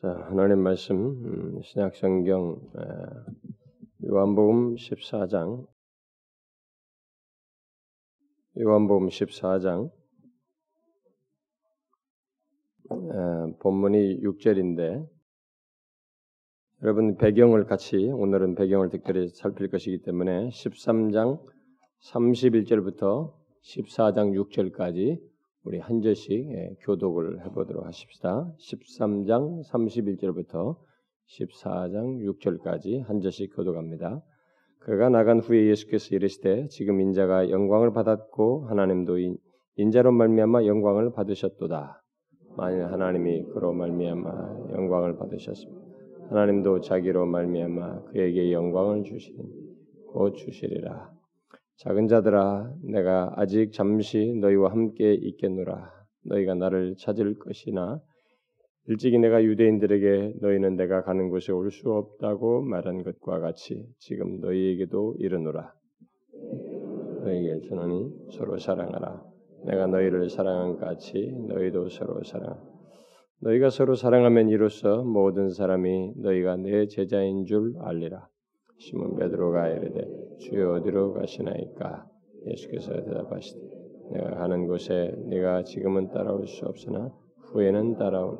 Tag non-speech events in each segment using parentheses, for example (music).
자, 하나님 말씀 음, 신약 성경 요한복음 14장. 요한복음 14장. 에, 본문이 6절인데 여러분 배경을 같이 오늘은 배경을 특별히 살필 것이기 때문에 13장 31절부터 14장 6절까지 우리 한 절씩 예, 교독을 해보도록 하십시다. 13장 31절부터 14장 6절까지 한 절씩 교독합니다. 그가 나간 후에 예수께서 이르시되 지금 인자가 영광을 받았고 하나님도 인자로 말미암아 영광을 받으셨도다. 만일 하나님이 그로 말미암아 영광을 받으셨습니다. 하나님도 자기로 말미암아 그에게 영광을 주시니 곧 주시리라. 작은 자들아 내가 아직 잠시 너희와 함께 있겠노라. 너희가 나를 찾을 것이나 일찍이 내가 유대인들에게 너희는 내가 가는 곳에 올 수 없다고 말한 것과 같이 지금 너희에게도 이르노라. 너희에게 전하니 서로 사랑하라. 내가 너희를 사랑한 같이 너희도 서로 사랑 너희가 서로 사랑하면 이로써 모든 사람이 너희가 내 제자인 줄 알리라 시몬 베드로가 이르되 주여 어디로 가시나이까? 예수께서 대답하시되 내가 가는 곳에 네가 지금은 따라올 수 없으나 후에는 따라올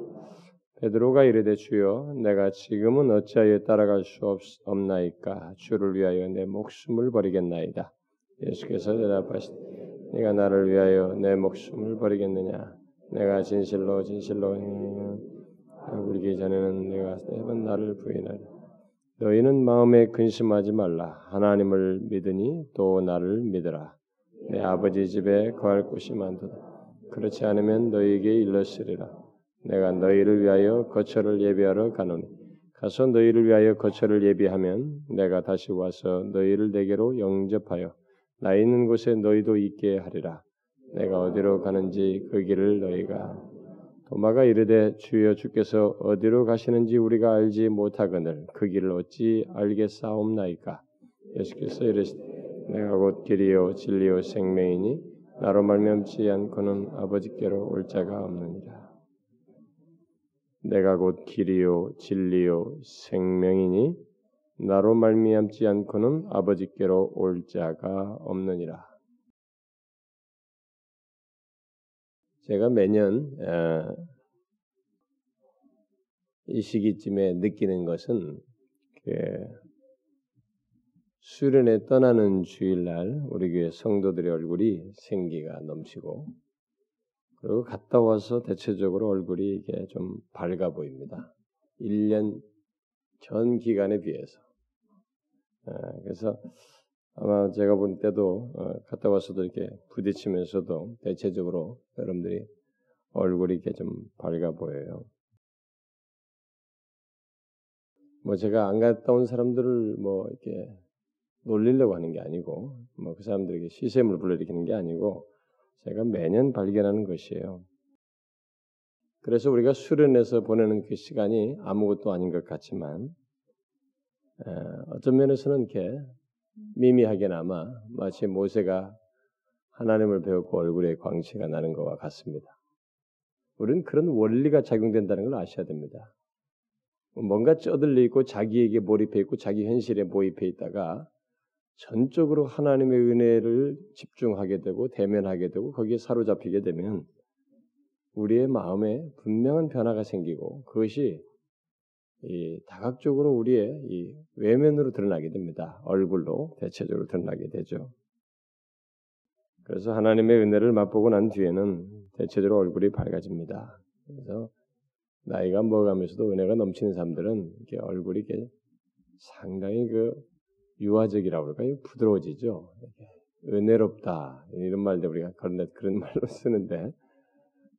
베드로가 이르되 주여 내가 지금은 어찌하여 따라갈 수 없, 없나이까? 주를 위하여 내 목숨을 버리겠나이다. 예수께서 대답하시되 네가 나를 위하여 내 목숨을 버리겠느냐? 내가 진실로 진실로 울기 전에는 내가 세번 나를 부인하리 너희는 마음에 근심하지 말라. 하나님을 믿으니 또 나를 믿으라. 내 아버지 집에 거할 곳이 많도다. 그렇지 않으면 너희에게 일렀으리라. 내가 너희를 위하여 거처를 예비하러 가노니 가서 너희를 위하여 거처를 예비하면 내가 다시 와서 너희를 내게로 영접하여 나 있는 곳에 너희도 있게 하리라. 내가 어디로 가는지 그 길을 너희가 도마가 이르되 주여 주께서 어디로 가시는지 우리가 알지 못하거늘 그 길을 어찌 알겠사옵나이까? 예수께서 이르시되 내가 곧 길이요 진리요 생명이니 나로 말미암지 않고는 아버지께로 올 자가 없느니라. 내가 곧 길이요 진리요 생명이니 나로 말미암지 않고는 아버지께로 올 자가 없느니라 제가 매년 이 시기쯤에 느끼는 것은 그 수련회 떠나는 주일날 우리 교회 성도들의 얼굴이 생기가 넘치고 그리고 갔다 와서 대체적으로 얼굴이 이게 좀 밝아 보입니다. 1년 전 기간에 비해서. 그래서 아마 제가 볼 때도 어, 갔다 와서도 이렇게 부딪히면서도 대체적으로 여러분들이 얼굴이 이렇게 좀 밝아 보여요. 뭐 제가 안 갔다 온 사람들을 뭐 이렇게 놀리려고 하는 게 아니고 뭐 그 사람들에게 시샘을 불러일으키는 게 아니고 제가 매년 발견하는 것이에요. 그래서 우리가 수련해서 보내는 그 시간이 아무것도 아닌 것 같지만 어떤 면에서는 이렇게 미미하게나마 마치 모세가 하나님을 배웠고 얼굴에 광채가 나는 것과 같습니다. 우리는 그런 원리가 작용된다는 걸 아셔야 됩니다. 뭔가 쩌들려 있고 자기에게 몰입해 있고 자기 현실에 몰입해 있다가 전적으로 하나님의 은혜를 집중하게 되고 대면하게 되고 거기에 사로잡히게 되면 우리의 마음에 분명한 변화가 생기고 그것이 이 다각적으로 우리의 이 외면으로 드러나게 됩니다. 얼굴로 대체적으로 드러나게 되죠. 그래서 하나님의 은혜를 맛보고 난 뒤에는 대체적으로 얼굴이 밝아집니다. 그래서 나이가 먹어가면서도 은혜가 넘치는 사람들은 이렇게 얼굴이 이렇게 상당히 그 유화적이라고 그럴까요? 부드러워지죠. 은혜롭다 이런 말도 우리가 그런 그런 (laughs) 말로 쓰는데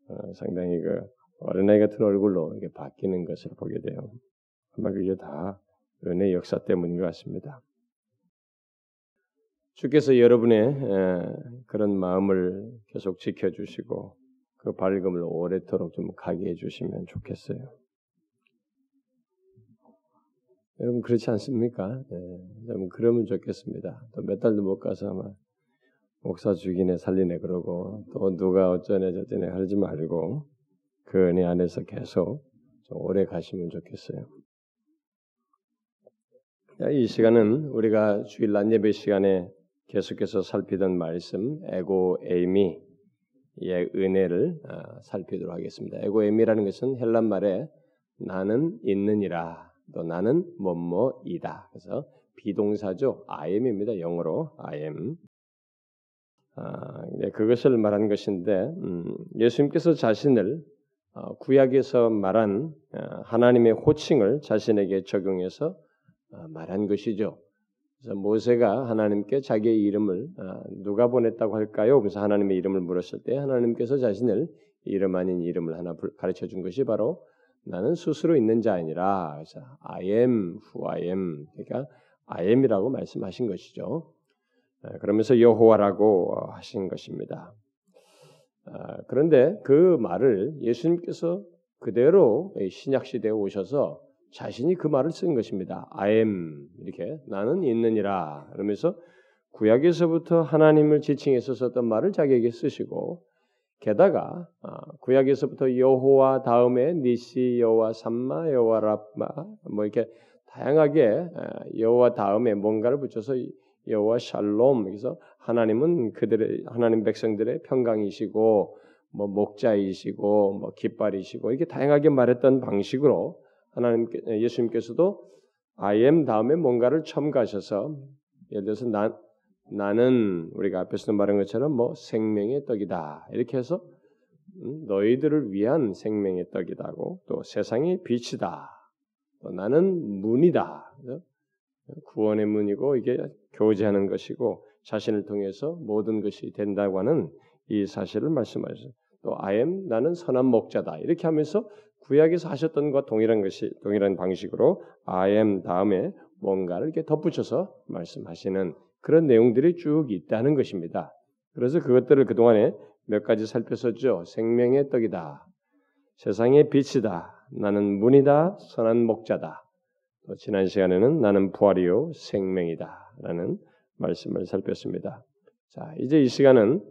어, 상당히 그 어린아이 같은 얼굴로 이렇게 바뀌는 것을 보게 돼요. 아마 그게 다 은혜 역사 때문인 것 같습니다. 주께서 여러분의 그런 마음을 계속 지켜주시고 그 밝음을 오래도록 좀 가게 해주시면 좋겠어요. 여러분 그렇지 않습니까? 네, 여러분 그러면 좋겠습니다. 또 몇 달도 못 가서 아마 목사 죽이네 살리네 그러고 또 누가 어쩌네 저쩌네 하지 말고 그 은혜 안에서 계속 좀 오래 가시면 좋겠어요. 이 시간은 우리가 주일 낮 예배 시간에 계속해서 살피던 말씀 에고 에이미의 은혜를 아, 살피도록 하겠습니다. 에고 에이미라는 것은 헬란 말에 나는 있느니라 또 나는 뭐뭐이다. 그래서 비동사죠. I am입니다. 영어로 I am. 아, 네, 그것을 말한 것인데 음, 예수님께서 자신을 어, 구약에서 말한 어, 하나님의 호칭을 자신에게 적용해서 어, 말한 것이죠. 그래서 모세가 하나님께 자기의 이름을 어, 누가 보냈다고 할까요? 그래서 하나님의 이름을 물었을 때 하나님께서 자신을 이름 아닌 이름을 하나 가르쳐 준 것이 바로 나는 스스로 있는 자 아니라. 그래서 I am who I am. 그러니까 I am이라고 말씀하신 것이죠. 어, 그러면서 여호와라고 하신 것입니다. 그런데 그 말을 예수님께서 그대로 신약 시대에 오셔서 자신이 그 말을 쓴 것입니다. I am. 이렇게. 나는 있느니라. 그러면서 구약에서부터 하나님을 지칭해서 썼던 말을 자기에게 쓰시고 게다가 아, 구약에서부터 여호와 다음에 니시 여호와 삼마 여호와 라마 뭐 이렇게 다양하게 아, 여호와 다음에 뭔가를 붙여서 여호와 샬롬 그래서 하나님은 그들의 하나님 백성들의 평강이시고 뭐 목자이시고 뭐 깃발이시고 이렇게 다양하게 말했던 방식으로 하나님 예수님께서도 I am 다음에 뭔가를 첨가하셔서 예를 들어서 나, 나는 우리가 앞에서 말한 것처럼 뭐 생명의 떡이다. 이렇게 해서 음, 너희들을 위한 생명의 떡이다고 또 세상의 빛이다. 또 나는 문이다. 구원의 문이고 이게 교제하는 것이고 자신을 통해서 모든 것이 된다고 하는 이 사실을 말씀하셔서 또 I am 나는 선한 목자다. 이렇게 하면서 구약에서 하셨던 것과 동일한 것이 동일한 방식으로 I am 다음에 뭔가를 이렇게 덧붙여서 말씀하시는 그런 내용들이 쭉 있다는 것입니다. 그래서 그것들을 그동안에 몇 가지 살폈었죠. 생명의 떡이다. 세상의 빛이다. 나는 문이다. 선한 목자다. 또 지난 시간에는 나는 부활이요 생명이다. 라는 말씀을 살폈습니다. 자, 이제 이 시간은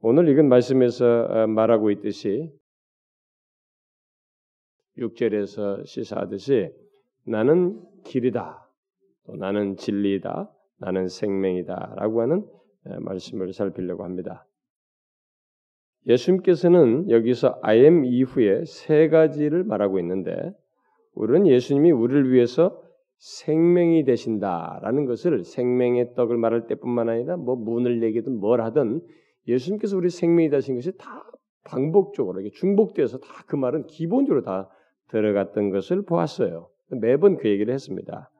오늘 읽은 말씀에서 어, 말하고 있듯이 6절에서 시사하듯이 나는 길이다. 또 나는 진리다. 나는 생명이다라고 하는 말씀을 살피려고 합니다. 예수님께서는 여기서 I am 이후에 세 가지를 말하고 있는데 우리는 예수님이 우리를 위해서 생명이 되신다라는 것을 생명의 떡을 말할 때뿐만 아니라 뭐 문을 내기든 뭘 하든 예수님께서 우리 생명이 되신 것이 다 반복적으로 중복되어서 다 그 말은 기본적으로 다 들어갔던 것을 보았어요. 매번 그 얘기를 했습니다.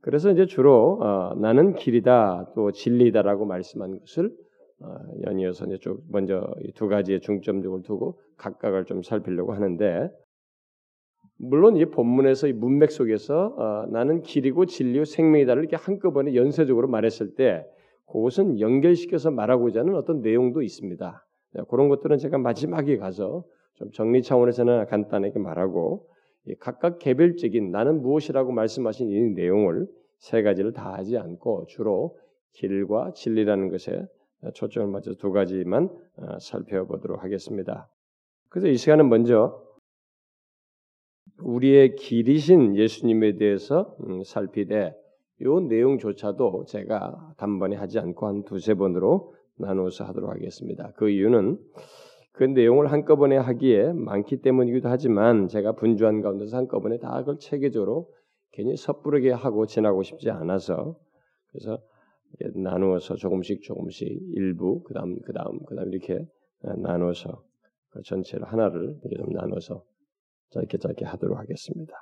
그래서 이제 주로 어, 나는 길이다 또 진리다라고 말씀한 것을 어, 연이어서 이제 쭉 먼저 두 가지의 중점적으로 두고 각각을 좀 살피려고 하는데 물론 이 본문에서 이 문맥 속에서 어, 나는 길이고 진리고 생명이다를 이렇게 한꺼번에 연쇄적으로 말했을 때 그것은 연결시켜서 말하고자 하는 어떤 내용도 있습니다. 그런 것들은 제가 마지막에 가서 좀 정리 차원에서는 간단하게 말하고 각각 개별적인 나는 무엇이라고 말씀하신 이 내용을 세 가지를 다 하지 않고 주로 길과 진리라는 것에 초점을 맞춰 두 가지만 어, 살펴보도록 하겠습니다. 그래서 이 시간은 먼저 우리의 길이신 예수님에 대해서 음, 살피되 이 내용조차도 제가 단번에 하지 않고 한 두세 번으로 나누어서 하도록 하겠습니다. 그 이유는 그 내용을 한꺼번에 하기에 많기 때문이기도 하지만 제가 분주한 가운데서 한꺼번에 다 그걸 체계적으로 괜히 섣부르게 하고 지나고 싶지 않아서 그래서 나누어서 조금씩 조금씩 일부 그다음 그다음 그다음 이렇게 나누어서 그 전체를 하나를 이렇게 좀 나눠서 짧게 짧게 하도록 하겠습니다.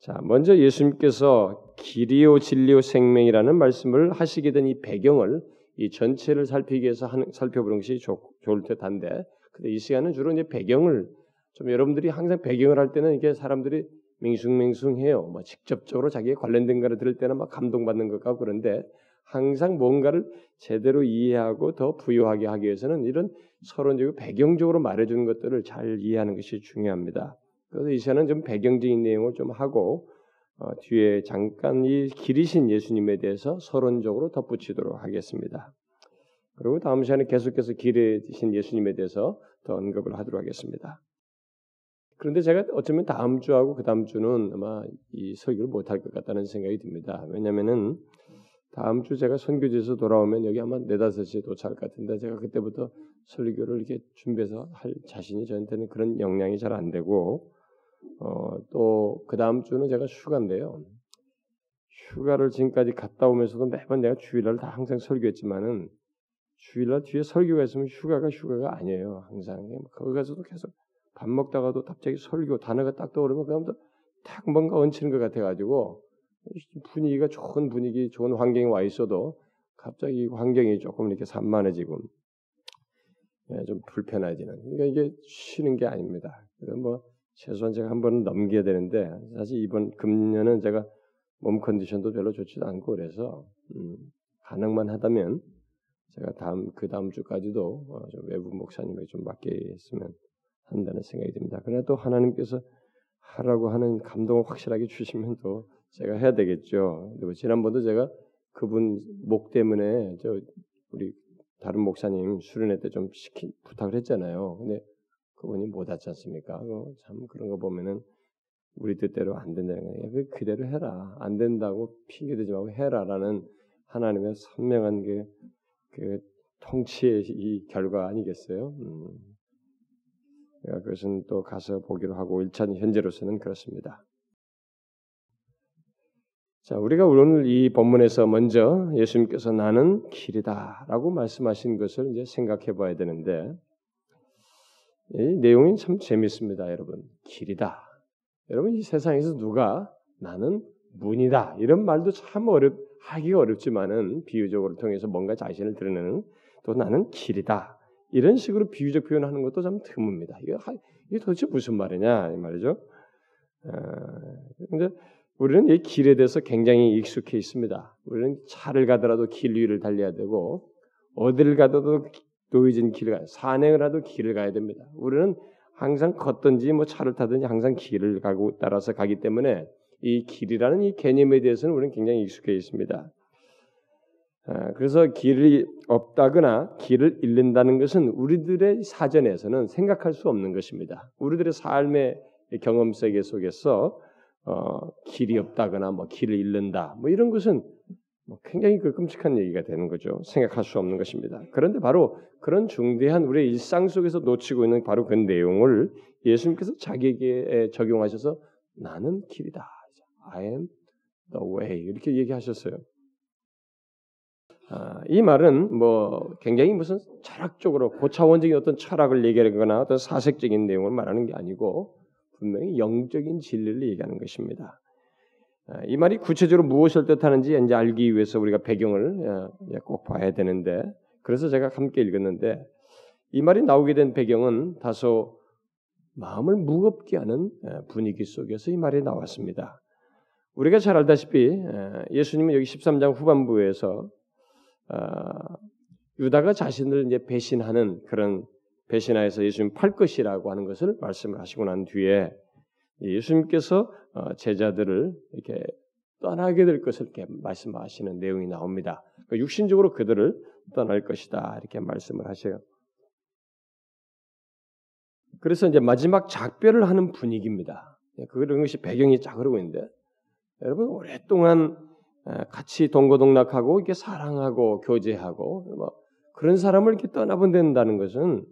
자, 먼저 예수님께서 길이요 진리요 생명이라는 말씀을 하시게 된 이 배경을 이 전체를 살피기 위해서 하는, 살펴보는 것이 좋, 좋을 듯한데 근데 이 시간은 주로 이제 배경을 좀 여러분들이 항상 배경을 할 때는 이게 사람들이 맹숭맹숭해요. 뭐 직접적으로 자기에 관련된 거를 들을 때는 막 감동받는 것 같고 그런데 항상 뭔가를 제대로 이해하고 더 부유하게 하기 위해서는 이런 서론적이고 배경적으로 말해주는 것들을 잘 이해하는 것이 중요합니다. 그래서 이 시간은 좀 배경적인 내용을 좀 하고 어, 뒤에 잠깐 이 길이신 예수님에 대해서 서론적으로 덧붙이도록 하겠습니다. 그리고 다음 시간에 계속해서 길이신 예수님에 대해서 더 언급을 하도록 하겠습니다. 그런데 제가 어쩌면 다음 주하고 그 다음 주는 아마 이 설교를 못할 것 같다는 생각이 듭니다. 왜냐하면은 다음 주 제가 선교지에서 돌아오면 여기 아마 네다섯 시에 도착할 것 같은데 제가 그때부터 설교를 이렇게 준비해서 할 자신이 저한테는 그런 역량이 잘 안 되고 어, 또 그 다음 주는 제가 휴가인데요. 휴가를 지금까지 갔다 오면서도 매번 내가 주일날 다 항상 설교했지만은 주일날 뒤에 설교가 있으면 휴가가 휴가가 아니에요. 항상 거기 가서도 계속 밥 먹다가도 갑자기 설교 단어가 딱 떠오르면 그다음부터 딱 뭔가 얹히는 것 같아가지고 분위기가 좋은 분위기, 좋은 환경에 와 있어도 갑자기 환경이 조금 이렇게 산만해지고 예, 좀 불편해지는. 그러니까 이게 쉬는 게 아닙니다. 그래서 뭐 최소한 제가 한 번은 넘겨야 되는데 사실 이번 금년은 제가 몸 컨디션도 별로 좋지도 않고 그래서 음, 가능만 하다면 제가 다음 그 다음 주까지도 어, 외부 목사님에게 좀 맡게 했으면 한다는 생각이 듭니다. 그러나 또 하나님께서 하라고 하는 감동을 확실하게 주시면 또 제가 해야 되겠죠. 그리고 지난번도 제가 그분 목 때문에 저 우리 다른 목사님 수련회 때 좀 시키 부탁을 했잖아요. 근데 그분이 못 왔지 않습니까? 참 그런 거 보면은 우리 뜻대로 안 된다는 거예요. 그 그대로 해라. 안 된다고 핑계 대지 말고 해라라는 하나님의 선명한 그, 그 통치의 이 결과 아니겠어요? 음. 그것은 또 가서 보기로 하고 일찬 현재로서는 그렇습니다. 자, 우리가 오늘 이 본문에서 먼저 예수님께서 나는 길이다라고 말씀하신 것을 이제 생각해 봐야 되는데 이 내용이 참 재밌습니다, 여러분. 길이다. 여러분 이 세상에서 누가 나는 문이다 이런 말도 참 어렵 하기가 어렵지만은 비유적으로 통해서 뭔가 자신을 드러내는 또 나는 길이다 이런 식으로 비유적 표현하는 것도 참 드뭅니다. 이게, 이게 도대체 무슨 말이냐 이 말이죠. 어, 근데 우리는 이 길에 대해서 굉장히 익숙해 있습니다. 우리는 차를 가더라도 길 위를 달려야 되고 어디를 가더라도 놓여진 길을 가, 산행을 하도 길을 가야 됩니다. 우리는 항상 걷든지 뭐 차를 타든지 항상 길을 가고 따라서 가기 때문에 이 길이라는 이 개념에 대해서는 우리는 굉장히 익숙해 있습니다. 아, 그래서 길이 없다거나 길을 잃는다는 것은 우리들의 사전에서는 생각할 수 없는 것입니다. 우리들의 삶의 경험 세계 속에서 어, 길이 없다거나 뭐 길을 잃는다 뭐 이런 것은 뭐 굉장히 그 끔찍한 얘기가 되는 거죠. 생각할 수 없는 것입니다. 그런데 바로 그런 중대한 우리의 일상 속에서 놓치고 있는 바로 그 내용을 예수님께서 자기에게 적용하셔서 나는 길이다. I am the way 이렇게 얘기하셨어요. 아, 이 말은 뭐 굉장히 무슨 철학적으로 고차원적인 어떤 철학을 얘기하거나 어떤 사색적인 내용을 말하는 게 아니고 분명히 영적인 진리를 얘기하는 것입니다. 아, 이 말이 구체적으로 무엇을 뜻하는지 이제 알기 위해서 우리가 배경을 어, 꼭 봐야 되는데 그래서 제가 함께 읽었는데 이 말이 나오게 된 배경은 다소 마음을 무겁게 하는 어, 분위기 속에서 이 말이 나왔습니다. 우리가 잘 알다시피 어, 예수님은 여기 13장 후반부에서 유다가 자신을 이제 배신하는 그런 배신하여서 예수님 팔 것이라고 하는 것을 말씀을 하시고 난 뒤에 예수님께서 어, 제자들을 이렇게 떠나게 될 것을 이렇게 말씀하시는 내용이 나옵니다. 그러니까 육신적으로 그들을 떠날 것이다 이렇게 말씀을 하셔요. 그래서 이제 마지막 작별을 하는 분위기입니다. 예, 그런 것이 배경이 쫙 흐르고 있는데 여러분 오랫동안 같이 동고동락하고 이렇게 사랑하고 교제하고 뭐 그런 사람을 이렇게 떠나본다는 것은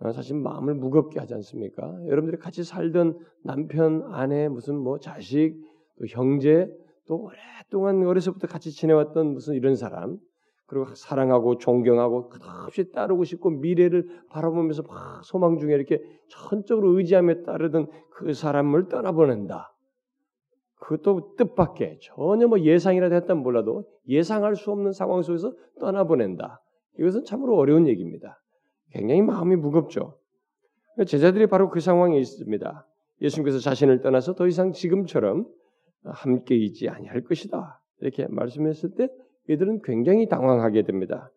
어, 사실 마음을 무겁게 하지 않습니까? 여러분들이 같이 살던 남편, 아내, 무슨 뭐 자식, 또 형제, 또 오랫동안 어려서부터 같이 지내왔던 무슨 이런 사람, 그리고 사랑하고 존경하고 끝없이 따르고 싶고 미래를 바라보면서 막 소망 중에 이렇게 전적으로 의지하며 따르던 그 사람을 떠나보낸다. 그것도 뜻밖의 전혀 뭐 예상이라도 했다면 몰라도 예상할 수 없는 상황 속에서 떠나보낸다. 이것은 참으로 어려운 얘기입니다. 굉장히 마음이 무겁죠. 제자들이 바로 그 상황에 있습니다. 예수님께서 자신을 떠나서 더 이상 지금처럼 함께 있지 아니할 것이다. 이렇게 말씀했을 때 이들은 굉장히 당황하게 됩니다.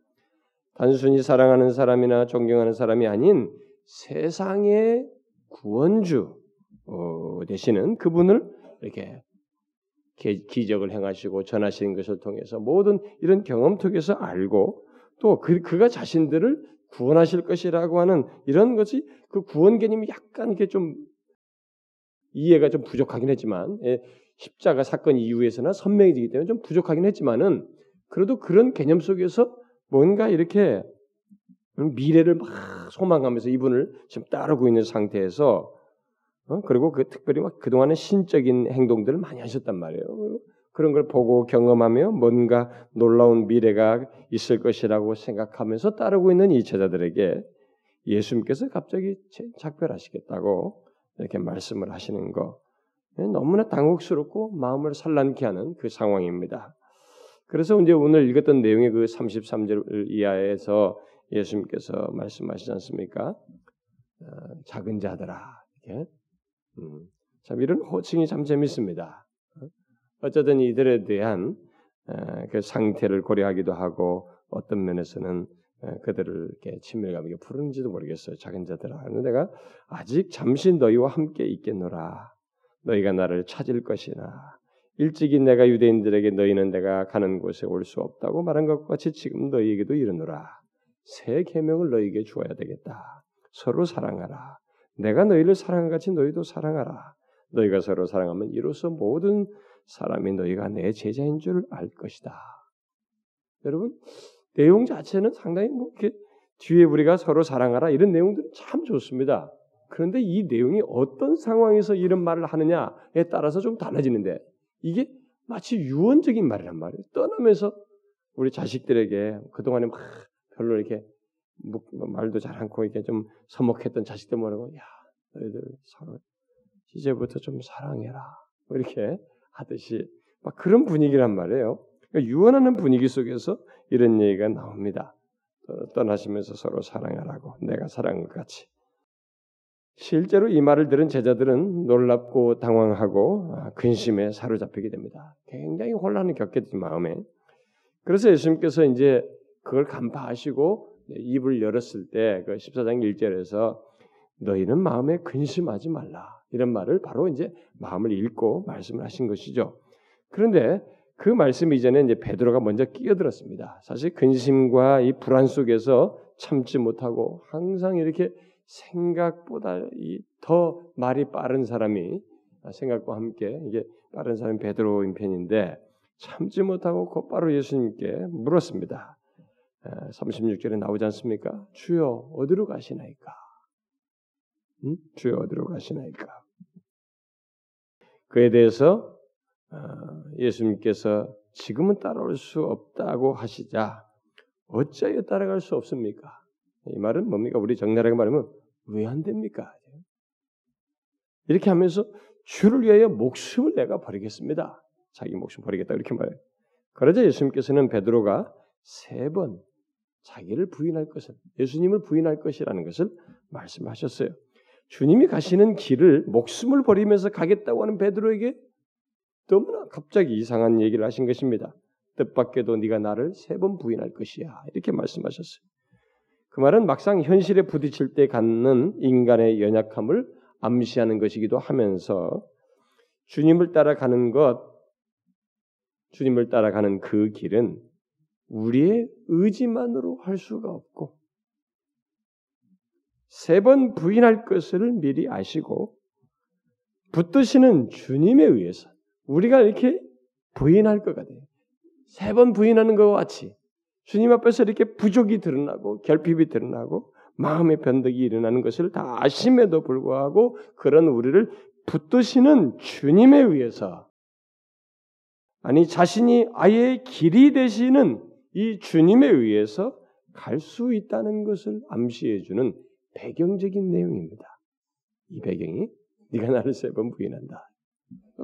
단순히 사랑하는 사람이나 존경하는 사람이 아닌 세상의 구원주 어, 되시는 그분을 이렇게 기적을 행하시고 전하시는 것을 통해서 모든 이런 경험 통해서 알고 또 그, 그가 자신들을 구원하실 것이라고 하는 이런 것이 그 구원 개념이 약간 이렇게 좀 이해가 좀 부족하긴 했지만 예, 십자가 사건 이후에서나 선명해지기 때문에 좀 부족하긴 했지만은 그래도 그런 개념 속에서 뭔가 이렇게 미래를 막 소망하면서 이분을 지금 따르고 있는 상태에서 어? 그리고 그 특별히 막 그동안의 신적인 행동들을 많이 하셨단 말이에요. 그런 걸 보고 경험하며 뭔가 놀라운 미래가 있을 것이라고 생각하면서 따르고 있는 이 제자들에게 예수님께서 갑자기 작별하시겠다고 이렇게 말씀을 하시는 거 너무나 당혹스럽고 마음을 산란케 하는 그 상황입니다. 그래서 이제 오늘 읽었던 내용의 그 33절 이하에서 예수님께서 말씀하시지 않습니까? 어, 작은 자들아 이렇게 음, 참 이런 호칭이 참 재밌습니다. 어쩌든 이들에 대한 그 상태를 고려하기도 하고 어떤 면에서는 그들을 이렇게 친밀감 있게 부르는지도 모르겠어요. 작은 자들아. 내가 아직 잠시 너희와 함께 있겠노라. 너희가 나를 찾을 것이나 일찍이 내가 유대인들에게 너희는 내가 가는 곳에 올 수 없다고 말한 것과 같이 지금 너희에게도 이르노라. 새 계명을 너희에게 주어야 되겠다. 서로 사랑하라. 내가 너희를 사랑한 같이 너희도 사랑하라. 너희가 서로 사랑하면 이로써 모든 사람이 너희가 내 제자인 줄 알 것이다. 여러분 내용 자체는 상당히 뭐 이렇게 뒤에 우리가 서로 사랑하라 이런 내용들은 참 좋습니다. 그런데 이 내용이 어떤 상황에서 이런 말을 하느냐에 따라서 좀 달라지는데 이게 마치 유언적인 말이란 말이에요. 떠나면서 우리 자식들에게 그동안에 막 별로 이렇게 뭐 말도 잘 않고 이렇게 좀 서먹했던 자식들 뭐라고 야 너희들 서로 이제부터 좀 사랑해라 뭐 이렇게 하듯이 막 그런 분위기란 말이에요. 그러니까 유언하는 분위기 속에서 이런 얘기가 나옵니다. 떠나시면서 서로 사랑하라고 내가 사랑한 것 같이. 실제로 이 말을 들은 제자들은 놀랍고 당황하고 아, 근심에 사로잡히게 됩니다. 굉장히 혼란을 겪겠지 마음에. 그래서 예수님께서 이제 그걸 간파하시고 입을 열었을 때 그 14장 1절에서 너희는 마음에 근심하지 말라. 이런 말을 바로 이제 마음을 읽고 말씀을 하신 것이죠. 그런데 그 말씀 이전에 이제 베드로가 먼저 끼어들었습니다. 사실 근심과 이 불안 속에서 참지 못하고 항상 이렇게 생각보다 더 말이 빠른 사람이 생각과 함께 이게 빠른 사람이 베드로인 편인데 참지 못하고 곧바로 예수님께 물었습니다. 36절에 나오지 않습니까? 주여 어디로 가시나이까? 응? 주여 어디로 가시나이까? 그에 대해서 어, 예수님께서 지금은 따라올 수 없다고 하시자 어찌하여 따라갈 수 없습니까? 이 말은 뭡니까? 우리 정나라하게 말하면 왜 안 됩니까? 이렇게 하면서 주를 위하여 목숨을 내가 버리겠습니다. 자기 목숨 버리겠다 이렇게 말해요. 그러자 예수님께서는 베드로가 세 번 자기를 부인할 것을 예수님을 부인할 것이라는 것을 말씀하셨어요. 주님이 가시는 길을 목숨을 버리면서 가겠다고 하는 베드로에게 너무나 갑자기 이상한 얘기를 하신 것입니다. 뜻밖에도 네가 나를 세 번 부인할 것이야. 이렇게 말씀하셨어요. 그 말은 막상 현실에 부딪힐 때 갖는 인간의 연약함을 암시하는 것이기도 하면서 주님을 따라가는 것, 주님을 따라가는 그 길은 우리의 의지만으로 할 수가 없고 세 번 부인할 것을 미리 아시고 붙드시는 주님에 의해서 우리가 이렇게 부인할 것 같아요. 세 번 부인하는 것과 같이 주님 앞에서 이렇게 부족이 드러나고 결핍이 드러나고 마음의 변덕이 일어나는 것을 다 아심에도 불구하고 그런 우리를 붙드시는 주님에 의해서 아니 자신이 아예 길이 되시는 이 주님에 의해서 갈 수 있다는 것을 암시해 주는 배경적인 내용입니다. 이 배경이 네가 나를 세 번 부인한다.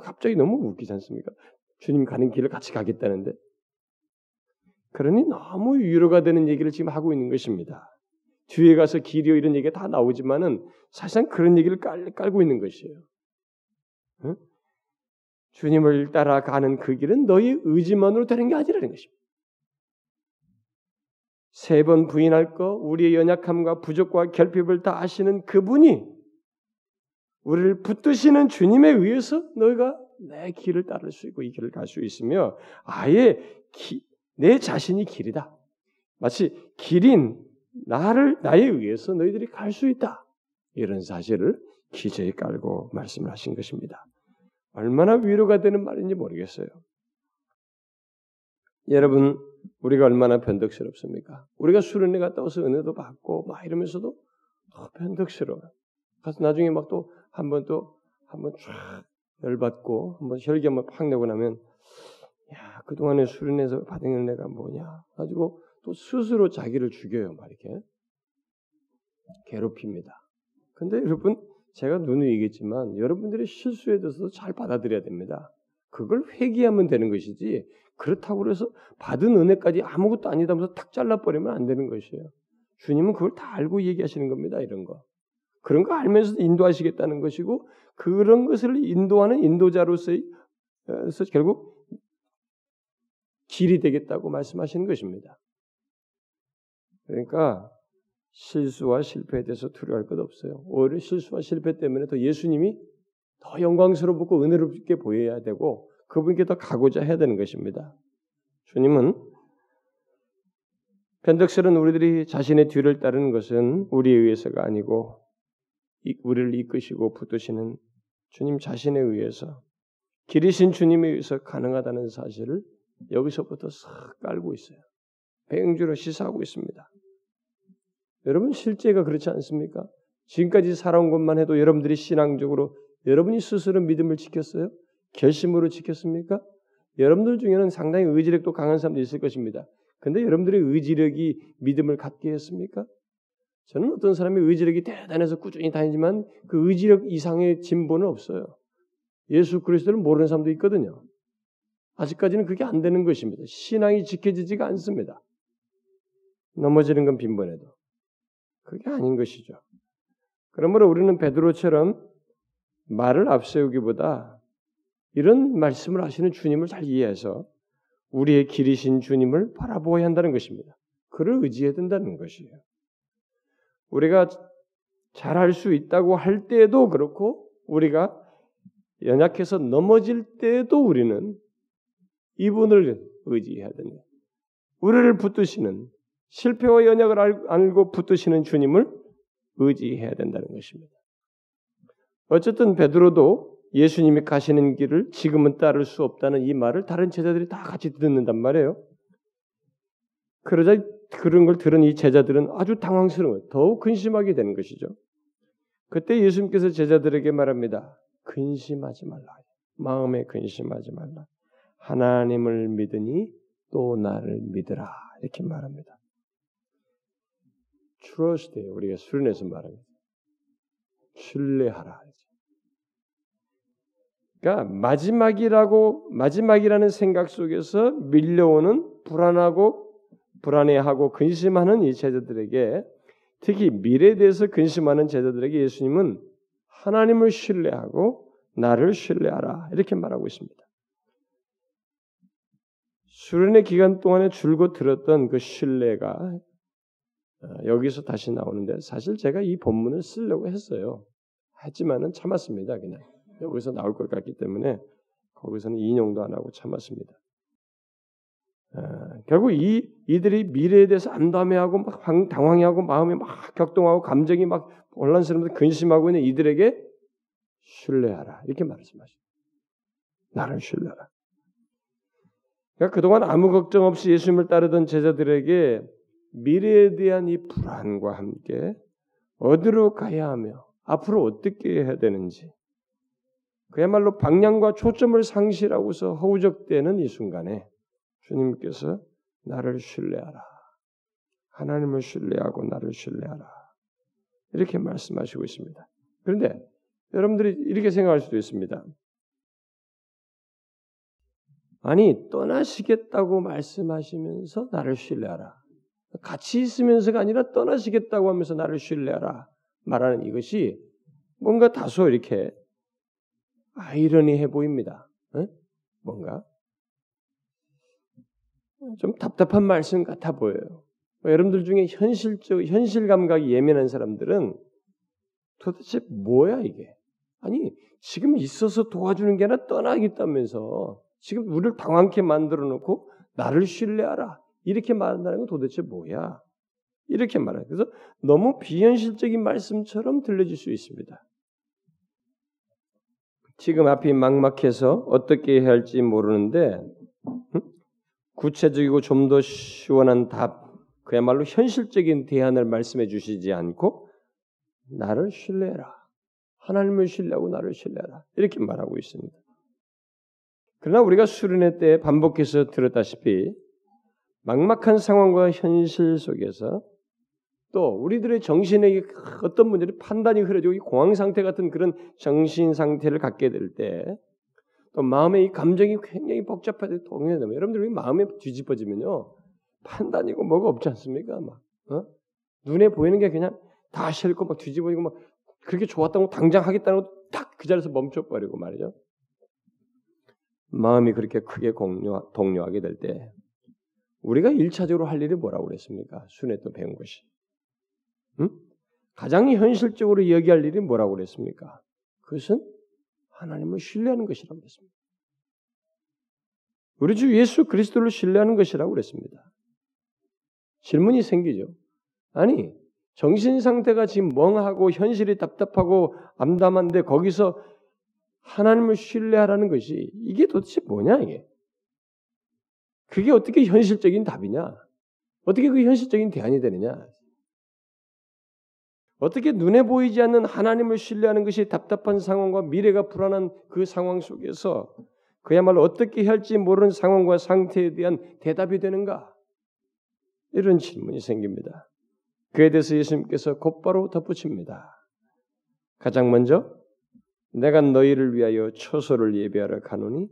갑자기 너무 웃기지 않습니까? 주님 가는 길을 같이 가겠다는데. 그러니 너무 위로가 되는 얘기를 지금 하고 있는 것입니다. 뒤에 가서 길이요 이런 얘기가 다 나오지만은 사실상 그런 얘기를 깔, 깔고 있는 것이에요. 응? 주님을 따라가는 그 길은 너희 의지만으로 되는 게 아니라는 것입니다. 세 번 부인할 거, 우리의 연약함과 부족과 결핍을 다 아시는 그분이 우리를 붙드시는 주님에 의해서 너희가 내 길을 따를 수 있고 이 길을 갈 수 있으며 아예 기, 내 자신이 길이다. 마치 길인 나를 나에 의해서 너희들이 갈 수 있다. 이런 사실을 기저에 깔고 말씀을 하신 것입니다. 얼마나 위로가 되는 말인지 모르겠어요. 여러분, 우리가 얼마나 변덕스럽습니까? 우리가 수련회 갔다 와서 은혜도 받고 막 이러면서도 더 변덕스러워요. 가서 나중에 막 또 한 번 또 한 번 쫙 열받고 한 번 혈기 한번 팍 내고 나면 야 그동안에 수련회에서 받은 은혜가 뭐냐 가지고 또 스스로 자기를 죽여요 막 이렇게 괴롭힙니다. 근데 여러분 제가 누누이 얘기했지만 여러분들의 실수에 대해서도 잘 받아들여야 됩니다. 그걸 회개하면 되는 것이지 그렇다고 해서 받은 은혜까지 아무것도 아니다면서 탁 잘라버리면 안 되는 것이에요. 주님은 그걸 다 알고 얘기하시는 겁니다. 이런 거. 그런 거 알면서도 인도하시겠다는 것이고 그런 것을 인도하는 인도자로서의 결국 길이 되겠다고 말씀하시는 것입니다. 그러니까 실수와 실패에 대해서 두려워할 것 없어요. 오히려 실수와 실패 때문에 더 예수님이 더 영광스럽고 은혜롭게 보여야 되고 그분께 더 가고자 해야 되는 것입니다. 주님은 변덕스러운 우리들이 자신의 뒤를 따르는 것은 우리에 의해서가 아니고 우리를 이끄시고 붙드시는 주님 자신에 의해서 길이신 주님에 의해서 가능하다는 사실을 여기서부터 싹 깔고 있어요. 배경주로 시사하고 있습니다. 여러분 실제가 그렇지 않습니까? 지금까지 살아온 것만 해도 여러분들이 신앙적으로 여러분이 스스로 믿음을 지켰어요? 결심으로 지켰습니까? 여러분들 중에는 상당히 의지력도 강한 사람도 있을 것입니다. 근데 여러분들의 의지력이 믿음을 갖게 했습니까? 저는 어떤 사람이 의지력이 대단해서 꾸준히 다니지만 그 의지력 이상의 진보는 없어요. 예수 그리스도를 모르는 사람도 있거든요. 아직까지는 그게 안 되는 것입니다. 신앙이 지켜지지가 않습니다. 넘어지는 건 빈번해도. 그게 아닌 것이죠. 그러므로 우리는 베드로처럼 말을 앞세우기보다 이런 말씀을 하시는 주님을 잘 이해해서 우리의 길이신 주님을 바라보아야 한다는 것입니다. 그를 의지해야 된다는 것이에요. 우리가 잘할 수 있다고 할 때에도 그렇고 우리가 연약해서 넘어질 때에도 우리는 이분을 의지해야 된다. 우리를 붙드시는 실패와 연약을 알고 붙드시는 주님을 의지해야 된다는 것입니다. 어쨌든 베드로도 예수님이 가시는 길을 지금은 따를 수 없다는 이 말을 다른 제자들이 다 같이 듣는단 말이에요. 그러자 그런 걸 들은 이 제자들은 아주 당황스러워 더욱 근심하게 되는 것이죠. 그때 예수님께서 제자들에게 말합니다. 근심하지 말라. 마음에 근심하지 말라. 하나님을 믿으니 또 나를 믿으라. 이렇게 말합니다. trust 우리가 수련해서 말합니다. 신뢰하라. 그러니까 마지막이라고 마지막이라는 생각 속에서 밀려오는 불안하고 불안해하고 근심하는 이 제자들에게 특히 미래에 대해서 근심하는 제자들에게 예수님은 하나님을 신뢰하고 나를 신뢰하라 이렇게 말하고 있습니다. 수련의 기간 동안에 줄곧 들었던 그 신뢰가 어, 여기서 다시 나오는데 사실 제가 이 본문을 쓰려고 했어요. 하지만은 참았습니다. 그냥 여기서 나올 것 같기 때문에 거기서는 인용도 안 하고 참았습니다. 아, 결국 이 이들이 미래에 대해서 안담해하고 막 당황해하고 마음이 막 격동하고 감정이 막 혼란스러운데 근심하고 있는 이들에게 신뢰하라 이렇게 말씀하십니다. 나를 신뢰하라. 그러니까 그동안 아무 걱정 없이 예수님을 따르던 제자들에게 미래에 대한 이 불안과 함께 어디로 가야 하며 앞으로 어떻게 해야 되는지 그야말로 방향과 초점을 상실하고서 허우적대는 이 순간에 주님께서 나를 신뢰하라. 하나님을 신뢰하고 나를 신뢰하라. 이렇게 말씀하시고 있습니다. 그런데 여러분들이 이렇게 생각할 수도 있습니다. 아니, 떠나시겠다고 말씀하시면서 나를 신뢰하라. 같이 있으면서가 아니라 떠나시겠다고 하면서 나를 신뢰하라. 말하는 이것이 뭔가 다소 이렇게 아이러니해 보입니다. 에? 뭔가 좀 답답한 말씀 같아 보여요. 여러분들 중에 현실적 현실 감각이 예민한 사람들은 도대체 뭐야 이게? 아니 지금 있어서 도와주는 게 아니라 떠나겠다면서 지금 우리를 당황케 만들어 놓고 나를 신뢰하라 이렇게 말한다는 건 도대체 뭐야? 이렇게 말해요. 그래서 너무 비현실적인 말씀처럼 들려질 수 있습니다. 지금 앞이 막막해서 어떻게 해야 할지 모르는데 응? 구체적이고 좀 더 시원한 답, 그야말로 현실적인 대안을 말씀해 주시지 않고 나를 신뢰해라. 하나님을 신뢰하고 나를 신뢰하라. 이렇게 말하고 있습니다. 그러나 우리가 수련회 때 반복해서 들었다시피 막막한 상황과 현실 속에서 또 우리들의 정신에 어떤 문제를 판단이 흐려지고 공황 상태 같은 그런 정신 상태를 갖게 될 때 또 마음의 이 감정이 굉장히 복잡하게 동요되면 여러분들 마음에 뒤집어지면요 판단이고 뭐가 없지 않습니까? 막 어? 눈에 보이는 게 그냥 다 싫고 막 뒤집어지고 막 그렇게 좋았다고 당장 하겠다는 딱그 자리에서 멈춰버리고 말이죠. 마음이 그렇게 크게 공유, 동요하게 될 때 우리가 일차적으로 할 일이 뭐라고 그랬습니까? 순회 또 배운 것이. 응? 가장 현실적으로 얘기할 일이 뭐라고 그랬습니까? 그것은 하나님을 신뢰하는 것이라고 그랬습니다. 우리 주 예수 그리스도를 신뢰하는 것이라고 그랬습니다. 질문이 생기죠. 아니, 정신 상태가 지금 멍하고 현실이 답답하고 암담한데 거기서 하나님을 신뢰하라는 것이 이게 도대체 뭐냐 이게? 그게 어떻게 현실적인 답이냐? 어떻게 그 현실적인 대안이 되느냐? 어떻게 눈에 보이지 않는 하나님을 신뢰하는 것이 답답한 상황과 미래가 불안한 그 상황 속에서 그야말로 어떻게 할지 모르는 상황과 상태에 대한 대답이 되는가? 이런 질문이 생깁니다. 그에 대해서 예수님께서 곧바로 덧붙입니다. 가장 먼저 내가 너희를 위하여 초소를 예비하러 가노니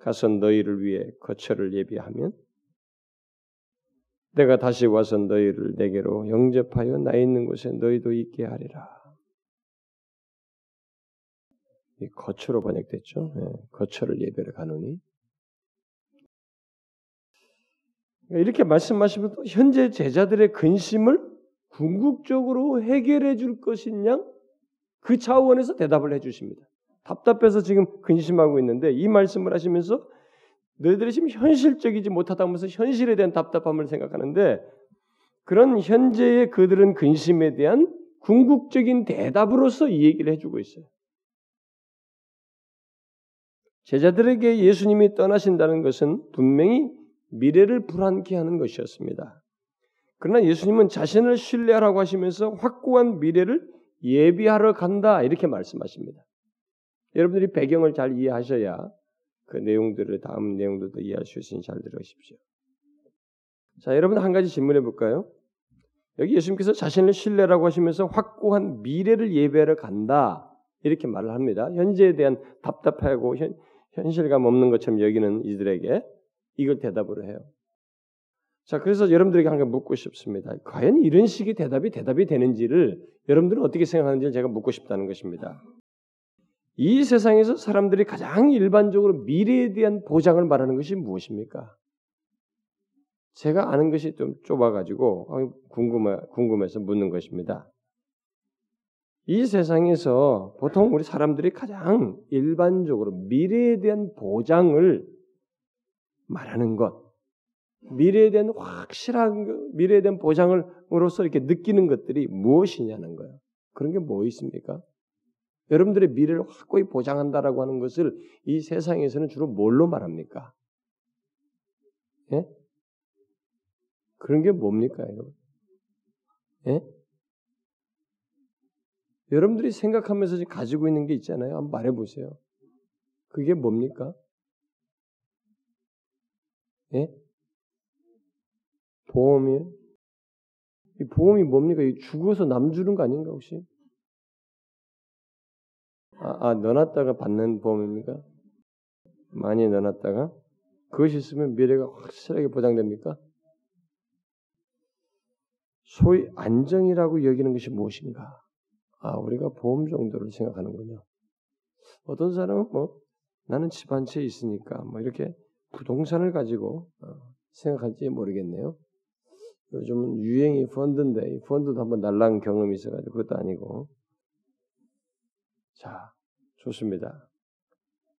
가서 너희를 위해 거처를 예비하면 내가 다시 와서 너희를 내게로 영접하여 나 있는 곳에 너희도 있게 하리라. 이 거처로 번역됐죠. 네, 거처를 예배를 가노니 이렇게 말씀하시면 현재 제자들의 근심을 궁극적으로 해결해 줄 것이냐 그 차원에서 대답을 해 주십니다. 답답해서 지금 근심하고 있는데 이 말씀을 하시면서 너희들이 지금 현실적이지 못하다면서 현실에 대한 답답함을 생각하는데 그런 현재의 그들은 근심에 대한 궁극적인 대답으로서 이 얘기를 해주고 있어요. 제자들에게 예수님이 떠나신다는 것은 분명히 미래를 불안케 하는 것이었습니다. 그러나 예수님은 자신을 신뢰하라고 하시면서 확고한 미래를 예비하러 간다 이렇게 말씀하십니다. 여러분들이 배경을 잘 이해하셔야 그 내용들을 다음 내용들도 이해할 수 있으니 잘 들으십시오. 자, 여러분 한 가지 질문해 볼까요? 여기 예수님께서 자신을 신뢰라고 하시면서 확고한 미래를 예배하러 간다 이렇게 말을 합니다. 현재에 대한 답답하고 현, 현실감 없는 것처럼 여기는 이들에게 이걸 대답으로 해요. 자, 그래서 여러분들에게 한 가지 묻고 싶습니다. 과연 이런 식의 대답이 대답이 되는지를 여러분들은 어떻게 생각하는지를 제가 묻고 싶다는 것입니다. 이 세상에서 사람들이 가장 일반적으로 미래에 대한 보장을 말하는 것이 무엇입니까? 제가 아는 것이 좀 좁아가지고 궁금해, 궁금해서 묻는 것입니다. 이 세상에서 보통 우리 사람들이 가장 일반적으로 미래에 대한 보장을 말하는 것, 미래에 대한 확실한 미래에 대한 보장으로서 이렇게 느끼는 것들이 무엇이냐는 거예요. 그런 게 뭐 있습니까? 여러분들의 미래를 확고히 보장한다라고 하는 것을 이 세상에서는 주로 뭘로 말합니까? 예? 그런 게 뭡니까, 여러분? 예? 여러분들이 생각하면서 가지고 있는 게 있잖아요. 한번 말해 보세요. 그게 뭡니까? 예? 보험이에요? 이 보험이 뭡니까? 죽어서 남 주는 거 아닌가 혹시? 아, 아, 넣어놨다가 받는 보험입니까? 많이 넣어놨다가 그것이 있으면 미래가 확실하게 보장됩니까? 소위 안정이라고 여기는 것이 무엇인가? 아, 우리가 보험 정도를 생각하는군요. 어떤 사람은 뭐 나는 집 한 채 있으니까 뭐 이렇게 부동산을 가지고 어, 생각할지 모르겠네요. 요즘은 유행이 펀드인데 펀드도 한번 날라간 경험이 있어가지고 그것도 아니고 자, 좋습니다.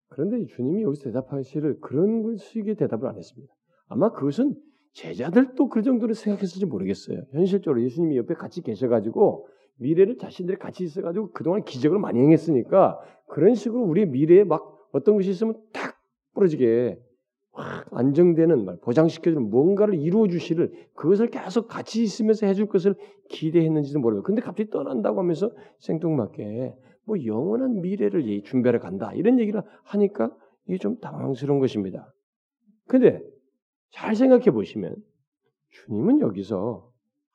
그런데 주님이 여기서 대답하시를 그런 식의 대답을 안 했습니다. 아마 그것은 제자들도 그 정도로 생각했을지 모르겠어요. 현실적으로 예수님이 옆에 같이 계셔가지고 미래를 자신들이 같이 있어가지고 그동안 기적을 많이 행했으니까 그런 식으로 우리의 미래에 막 어떤 것이 있으면 탁 부러지게 확 안정되는 말, 보장시켜주는 뭔가를 이루어 주시를 그것을 계속 같이 있으면서 해줄 것을 기대했는지도 모르고 근데 갑자기 떠난다고 하면서 생뚱맞게 뭐 영원한 미래를 준비하러 간다 이런 얘기를 하니까 이게 좀 당황스러운 것입니다. 근데 잘 생각해 보시면 주님은 여기서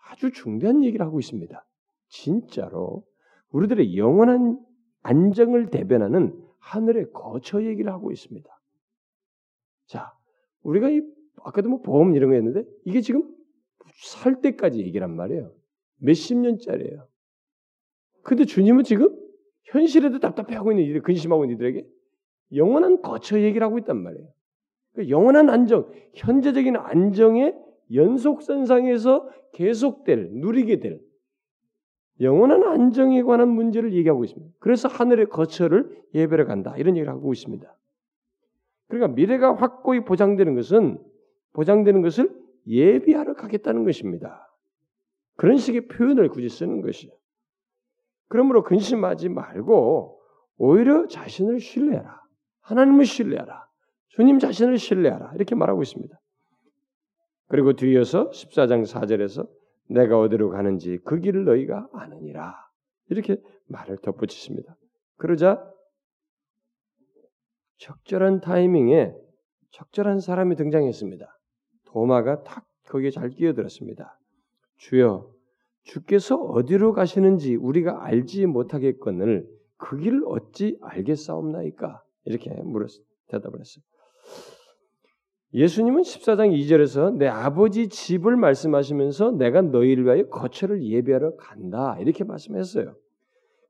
아주 중대한 얘기를 하고 있습니다. 진짜로 우리들의 영원한 안정을 대변하는 하늘의 거처 얘기를 하고 있습니다. 자, 우리가 이 아까도 뭐 보험 이런 거 했는데 이게 지금 살 때까지 얘기란 말이에요. 몇십 년짜리예요. 근데 주님은 지금 현실에도 답답해하고 있는 이들, 근심하고 있는 이들에게 영원한 거처 얘기를 하고 있단 말이에요. 그러니까 영원한 안정, 현재적인 안정의 연속선상에서 계속될, 누리게 될 영원한 안정에 관한 문제를 얘기하고 있습니다. 그래서 하늘의 거처를 예배를 간다. 이런 얘기를 하고 있습니다. 그러니까 미래가 확고히 보장되는 것은 보장되는 것을 예비하러 가겠다는 것입니다. 그런 식의 표현을 굳이 쓰는 것이요. 그러므로 근심하지 말고 오히려 자신을 신뢰하라. 하나님을 신뢰하라. 주님 자신을 신뢰하라. 이렇게 말하고 있습니다. 그리고 뒤이어서 14장 4절에서 내가 어디로 가는지 그 길을 너희가 아느니라. 이렇게 말을 덧붙이십니다. 그러자 적절한 타이밍에 적절한 사람이 등장했습니다. 도마가 탁 거기에 잘 끼어들었습니다. 주여, 주께서 어디로 가시는지 우리가 알지 못하겠거늘 그 길을 어찌 알겠사옵나이까? 이렇게 물었 대답을 했어요. 예수님은 14장 2절에서 내 아버지 집을 말씀하시면서 내가 너희를 위하여 거처를 예배하러 간다. 이렇게 말씀했어요.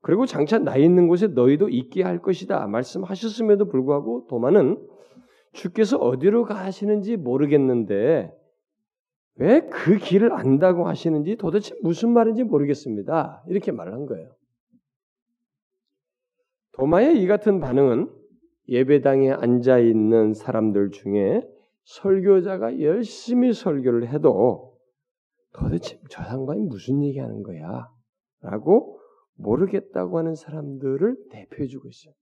그리고 장차 나 있는 곳에 너희도 있게 할 것이다. 말씀하셨음에도 불구하고 도마는 주께서 어디로 가시는지 모르겠는데 왜 그 길을 안다고 하시는지 도대체 무슨 말인지 모르겠습니다. 이렇게 말을 한 거예요. 도마의 이 같은 반응은 예배당에 앉아 있는 사람들 중에 설교자가 열심히 설교를 해도 도대체 저 상관이 무슨 얘기하는 거야? 라고 모르겠다고 하는 사람들을 대표해주고 있어요.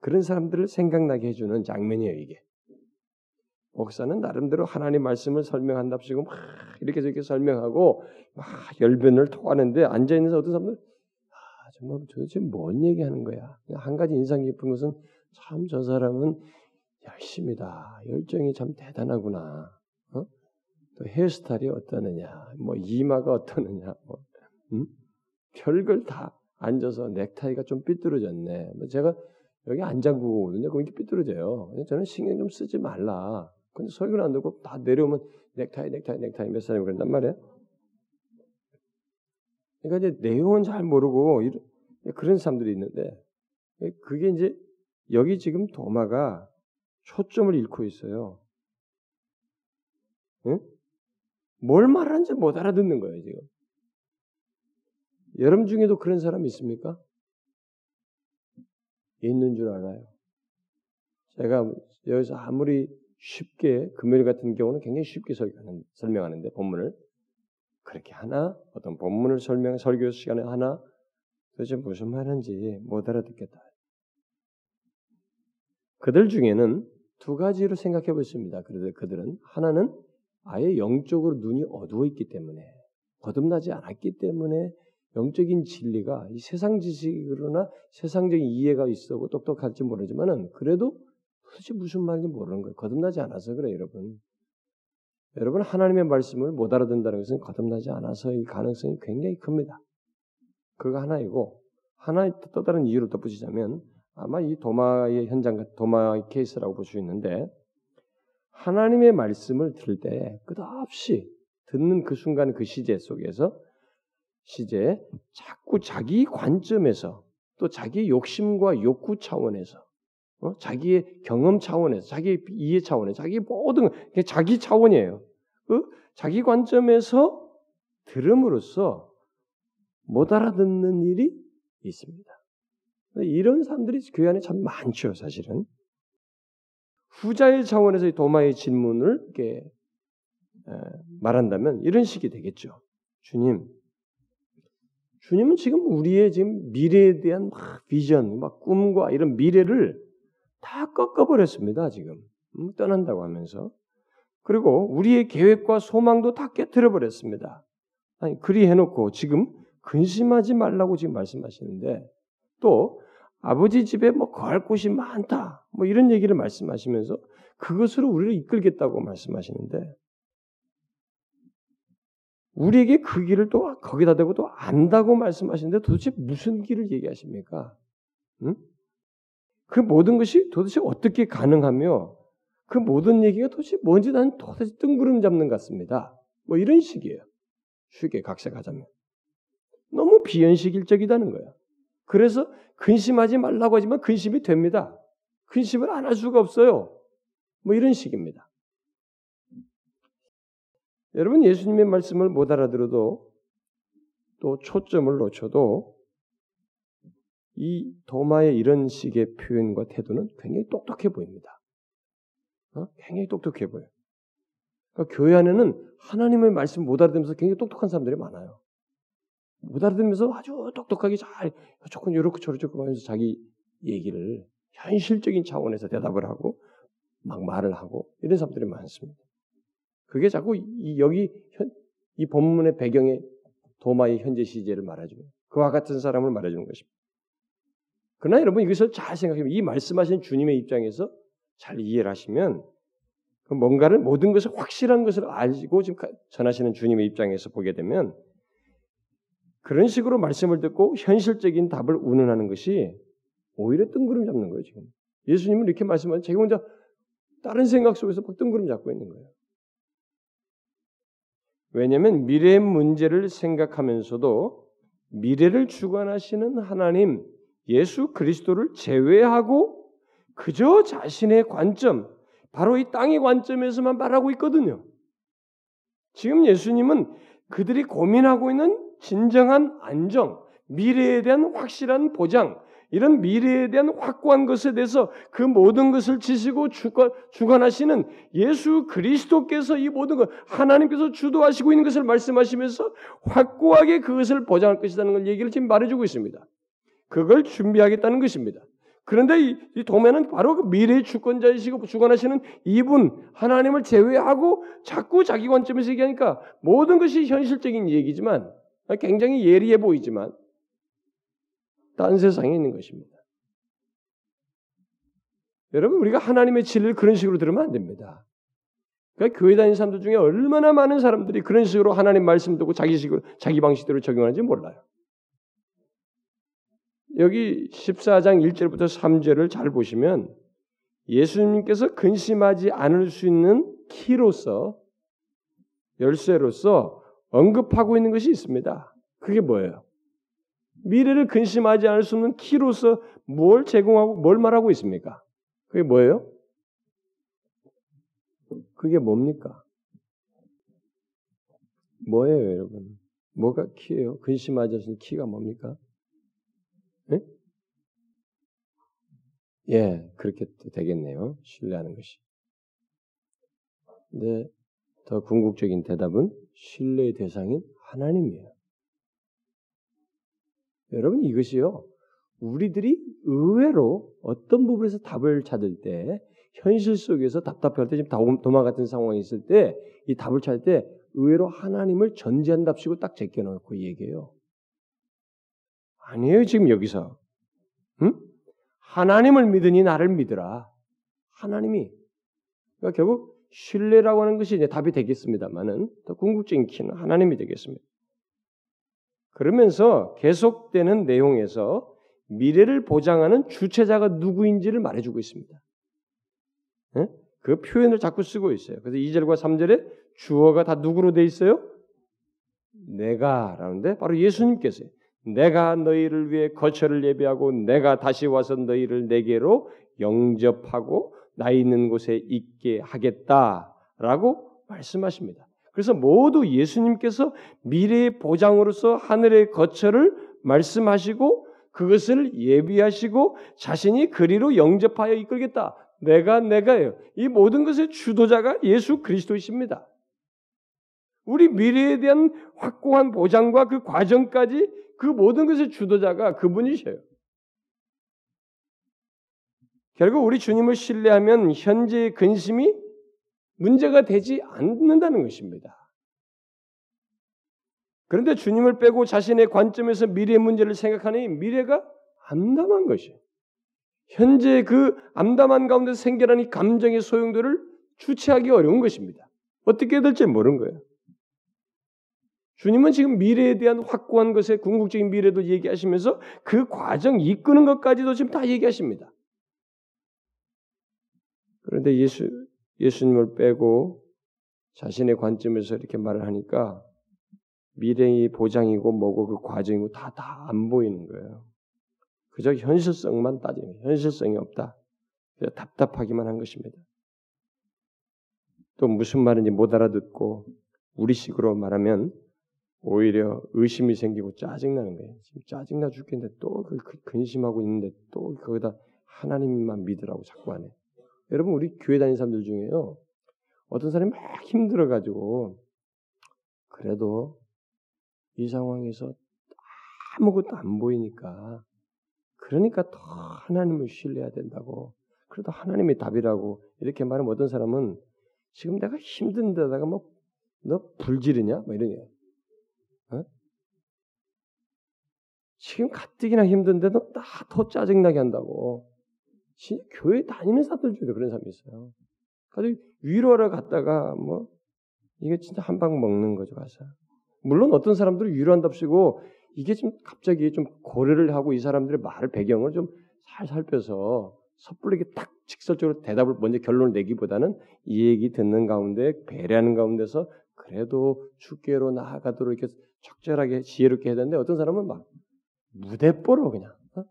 그런 사람들을 생각나게 해주는 장면이에요, 이게. 목사는 나름대로 하나님 말씀을 설명한답시고 막 이렇게 저렇게 설명하고 막 열변을 토하는데 앉아 있는 어떤 사람들 아 정말 도대체 뭔 얘기하는 거야? 한 가지 인상 깊은 것은 참 저 사람은 열심이다. 열정이 참 대단하구나. 어? 또 헤어스타일이 어떠느냐, 뭐 이마가 어떠느냐, 뭐 음? 별걸 다 앉아서 넥타이가 좀 삐뚤어졌네. 뭐 제가 여기 안장구거든요. 그럼 이렇게 삐뚤어져요. 저는 신경 좀 쓰지 말라. 근데 설교를 안 듣고 다 내려오면 넥타이, 넥타이, 넥타이 몇 사람이 그런단 말이에요. 그러니까 이제 내용은 잘 모르고 이런, 그런 사람들이 있는데 그게 이제 여기 지금 도마가 초점을 잃고 있어요. 응? 뭘 말하는지 못 알아듣는 거예요, 지금. 여러분 중에도 그런 사람 있습니까? 있는 줄 알아요. 제가 여기서 아무리 쉽게 금요일 같은 경우는 굉장히 쉽게 설명하는데 본문을 그렇게 하나 어떤 본문을 설명 설교 시간에 하나 도대체 무슨 말인지 못 알아듣겠다. 그들 중에는 두 가지로 생각해 보십니다. 그래도 그들은 하나는 아예 영적으로 눈이 어두워 있기 때문에 거듭나지 않았기 때문에 영적인 진리가 이 세상 지식으로나 세상적인 이해가 있어고 똑똑할지 모르지만은 그래도 도대체 무슨 말인지 모르는 거예요. 거듭나지 않아서 그래 여러분. 여러분 하나님의 말씀을 못 알아듣는다는 것은 거듭나지 않아서의 가능성이 굉장히 큽니다. 그거 하나이고 하나 또 다른 이유를 덧붙이자면 아마 이 도마의 현장, 도마의 케이스라고 볼 수 있는데 하나님의 말씀을 들을 때 끝없이 듣는 그 순간 그 시제 속에서 시제 자꾸 자기 관점에서 또 자기 욕심과 욕구 차원에서 어? 자기의 경험 차원에서 자기 이해 차원에서 자기 모든 자기 차원이에요. 그 자기 관점에서 들음으로써 못 알아듣는 일이 있습니다. 이런 사람들이 교회 안에 참 많죠, 사실은. 후자의 차원에서 도마의 질문을 이렇게 말한다면 이런 식이 되겠죠. 주님, 주님은 지금 우리의 지금 미래에 대한 막 비전, 막 꿈과 이런 미래를 다 꺾어버렸습니다. 지금 음, 떠난다고 하면서 그리고 우리의 계획과 소망도 다 깨뜨려 버렸습니다. 아니 그리 해놓고 지금 근심하지 말라고 지금 말씀하시는데 또 아버지 집에 뭐 거할 곳이 많다 뭐 이런 얘기를 말씀하시면서 그것으로 우리를 이끌겠다고 말씀하시는데 우리에게 그 길을 또 거기다 대고 또 안다고 말씀하시는데 도대체 무슨 길을 얘기하십니까? 응? 그 모든 것이 도대체 어떻게 가능하며 그 모든 얘기가 도대체 뭔지 난 도대체 뜬구름 잡는 것 같습니다. 뭐 이런 식이에요. 쉽게 각색하자면. 너무 비현실적이다는 거예요. 그래서 근심하지 말라고 하지만 근심이 됩니다. 근심을 안 할 수가 없어요. 뭐 이런 식입니다. 여러분 예수님의 말씀을 못 알아들어도 또 초점을 놓쳐도 이 도마의 이런 식의 표현과 태도는 굉장히 똑똑해 보입니다. 어? 굉장히 똑똑해 보여. 그러니까 교회 안에는 하나님의 말씀 못 알아들으면서 굉장히 똑똑한 사람들이 많아요. 못 알아들으면서 아주 똑똑하게 잘 조금 이렇게 저렇게 하면서 자기 얘기를 현실적인 차원에서 대답을 하고 막 말을 하고 이런 사람들이 많습니다. 그게 자꾸 이, 여기 현, 이 본문의 배경에 도마의 현재 시제를 말해주고 그와 같은 사람을 말해주는 것입니다. 그러나 여러분 이것을 잘 생각해보면 이 말씀하신 주님의 입장에서 잘 이해를 하시면 그 뭔가를 모든 것을 확실한 것을 알고 지금 전하시는 주님의 입장에서 보게 되면 그런 식으로 말씀을 듣고 현실적인 답을 운운하는 것이 오히려 뜬구름 잡는 거예요 지금. 예수님은 이렇게 말씀하면 자기 혼자 다른 생각 속에서 막 뜬구름 잡고 있는 거예요. 왜냐하면 미래의 문제를 생각하면서도 미래를 주관하시는 하나님 예수 그리스도를 제외하고 그저 자신의 관점, 바로 이 땅의 관점에서만 말하고 있거든요. 지금 예수님은 그들이 고민하고 있는 진정한 안정, 미래에 대한 확실한 보장, 이런 미래에 대한 확고한 것에 대해서 그 모든 것을 지시고 주관 하시는 예수 그리스도께서 이 모든 것, 하나님께서 주도하시고 있는 것을 말씀하시면서 확고하게 그것을 보장할 것이라는 걸 얘기를 지금 말해주고 있습니다. 그걸 준비하겠다는 것입니다. 그런데 이, 이 도매는 바로 그 미래의 주권자이시고 주관하시는 이분 하나님을 제외하고 자꾸 자기 관점에서 얘기하니까 모든 것이 현실적인 얘기지만 굉장히 예리해 보이지만 딴 세상에 있는 것입니다. 여러분 우리가 하나님의 진리를 그런 식으로 들으면 안 됩니다. 그러니까 교회 다니는 사람들 중에 얼마나 많은 사람들이 그런 식으로 하나님 말씀 듣고 자기 식으로 자기 방식대로 적용하는지 몰라요. 여기 14장 1절부터 3절을 잘 보시면 예수님께서 근심하지 않을 수 있는 키로서 열쇠로서 언급하고 있는 것이 있습니다. 그게 뭐예요? 미래를 근심하지 않을 수 없는 키로서 뭘 제공하고 뭘 말하고 있습니까? 그게 뭐예요? 그게 뭡니까? 뭐예요, 여러분? 뭐가 키예요? 근심하지 않는 키가 뭡니까? 예, 그렇게 되겠네요. 신뢰하는 것이. 근데 더 궁극적인 대답은 신뢰의 대상인 하나님이에요. 여러분 이것이요. 우리들이 의외로 어떤 부분에서 답을 찾을 때 현실 속에서 답답할 때 지금 도마 같은 상황이 있을 때 이 답을 찾을 때 의외로 하나님을 전제한답시고 딱 제껴놓고 얘기해요. 아니에요 지금 여기서 응? 하나님을 믿으니 나를 믿으라. 하나님이 그러니까 결국 신뢰라고 하는 것이 이제 답이 되겠습니다만은 더 궁극적인 키는 하나님이 되겠습니다. 그러면서 계속되는 내용에서 미래를 보장하는 주체자가 누구인지를 말해주고 있습니다. 네? 그 표현을 자꾸 쓰고 있어요. 그래서 2절과 3절에 주어가 다 누구로 돼 있어요? 내가 라는데 바로 예수님께서요. 내가 너희를 위해 거처를 예비하고 내가 다시 와서 너희를 내게로 영접하고 나 있는 곳에 있게 하겠다라고 말씀하십니다. 그래서 모두 예수님께서 미래의 보장으로서 하늘의 거처를 말씀하시고 그것을 예비하시고 자신이 그리로 영접하여 이끌겠다. 내가 내가요. 이 모든 것의 주도자가 예수 그리스도이십니다. 우리 미래에 대한 확고한 보장과 그 과정까지 그 모든 것의 주도자가 그분이셔요. 결국 우리 주님을 신뢰하면 현재의 근심이 문제가 되지 않는다는 것입니다. 그런데 주님을 빼고 자신의 관점에서 미래의 문제를 생각하니 미래가 암담한 것이에요. 현재 그 암담한 가운데 생겨나는 감정의 소용도를 주체하기 어려운 것입니다. 어떻게 될지 모르는 거예요. 주님은 지금 미래에 대한 확고한 것에 궁극적인 미래도 얘기하시면서 그 과정 이끄는 것까지도 지금 다 얘기하십니다. 그런데 예수 예수님을 빼고 자신의 관점에서 이렇게 말을 하니까 미래의 보장이고 뭐고 그 과정이고 다 다 안 보이는 거예요. 그저 현실성만 따지는 현실성이 없다. 답답하기만 한 것입니다. 또 무슨 말인지 못 알아듣고 우리식으로 말하면 오히려 의심이 생기고 짜증나는 거예요. 지금 짜증나 죽겠는데 또 그 근심하고 있는데 또 거기다 하나님만 믿으라고 자꾸 하네. 여러분 우리 교회 다니는 사람들 중에요. 어떤 사람이 막 힘들어가지고 그래도 이 상황에서 아무것도 안 보이니까 그러니까 더 하나님을 신뢰해야 된다고 그래도 하나님의 답이라고 이렇게 말하면 어떤 사람은 지금 내가 힘든 데다가 뭐너 불지르냐? 뭐 이러냐. 어? 지금 가뜩이나 힘든데도 더 짜증나게 한다고. 교회 다니는 사람들 중에도 그런 사람이 있어요. 가지고 위로하러 갔다가 뭐 이게 진짜 한 방 먹는 거죠 가서. 물론 어떤 사람들은 위로한답시고 이게 좀 갑자기 좀 고려를 하고 이 사람들의 말을 배경을 좀 잘 살펴서 섣불리 딱 직설적으로 대답을 먼저 결론을 내기보다는 이 얘기 듣는 가운데 배려하는 가운데서 그래도 주께로 나아가도록 이렇게 적절하게 지혜롭게 해야 되는데 어떤 사람은 막 무대뽀로 그냥 어?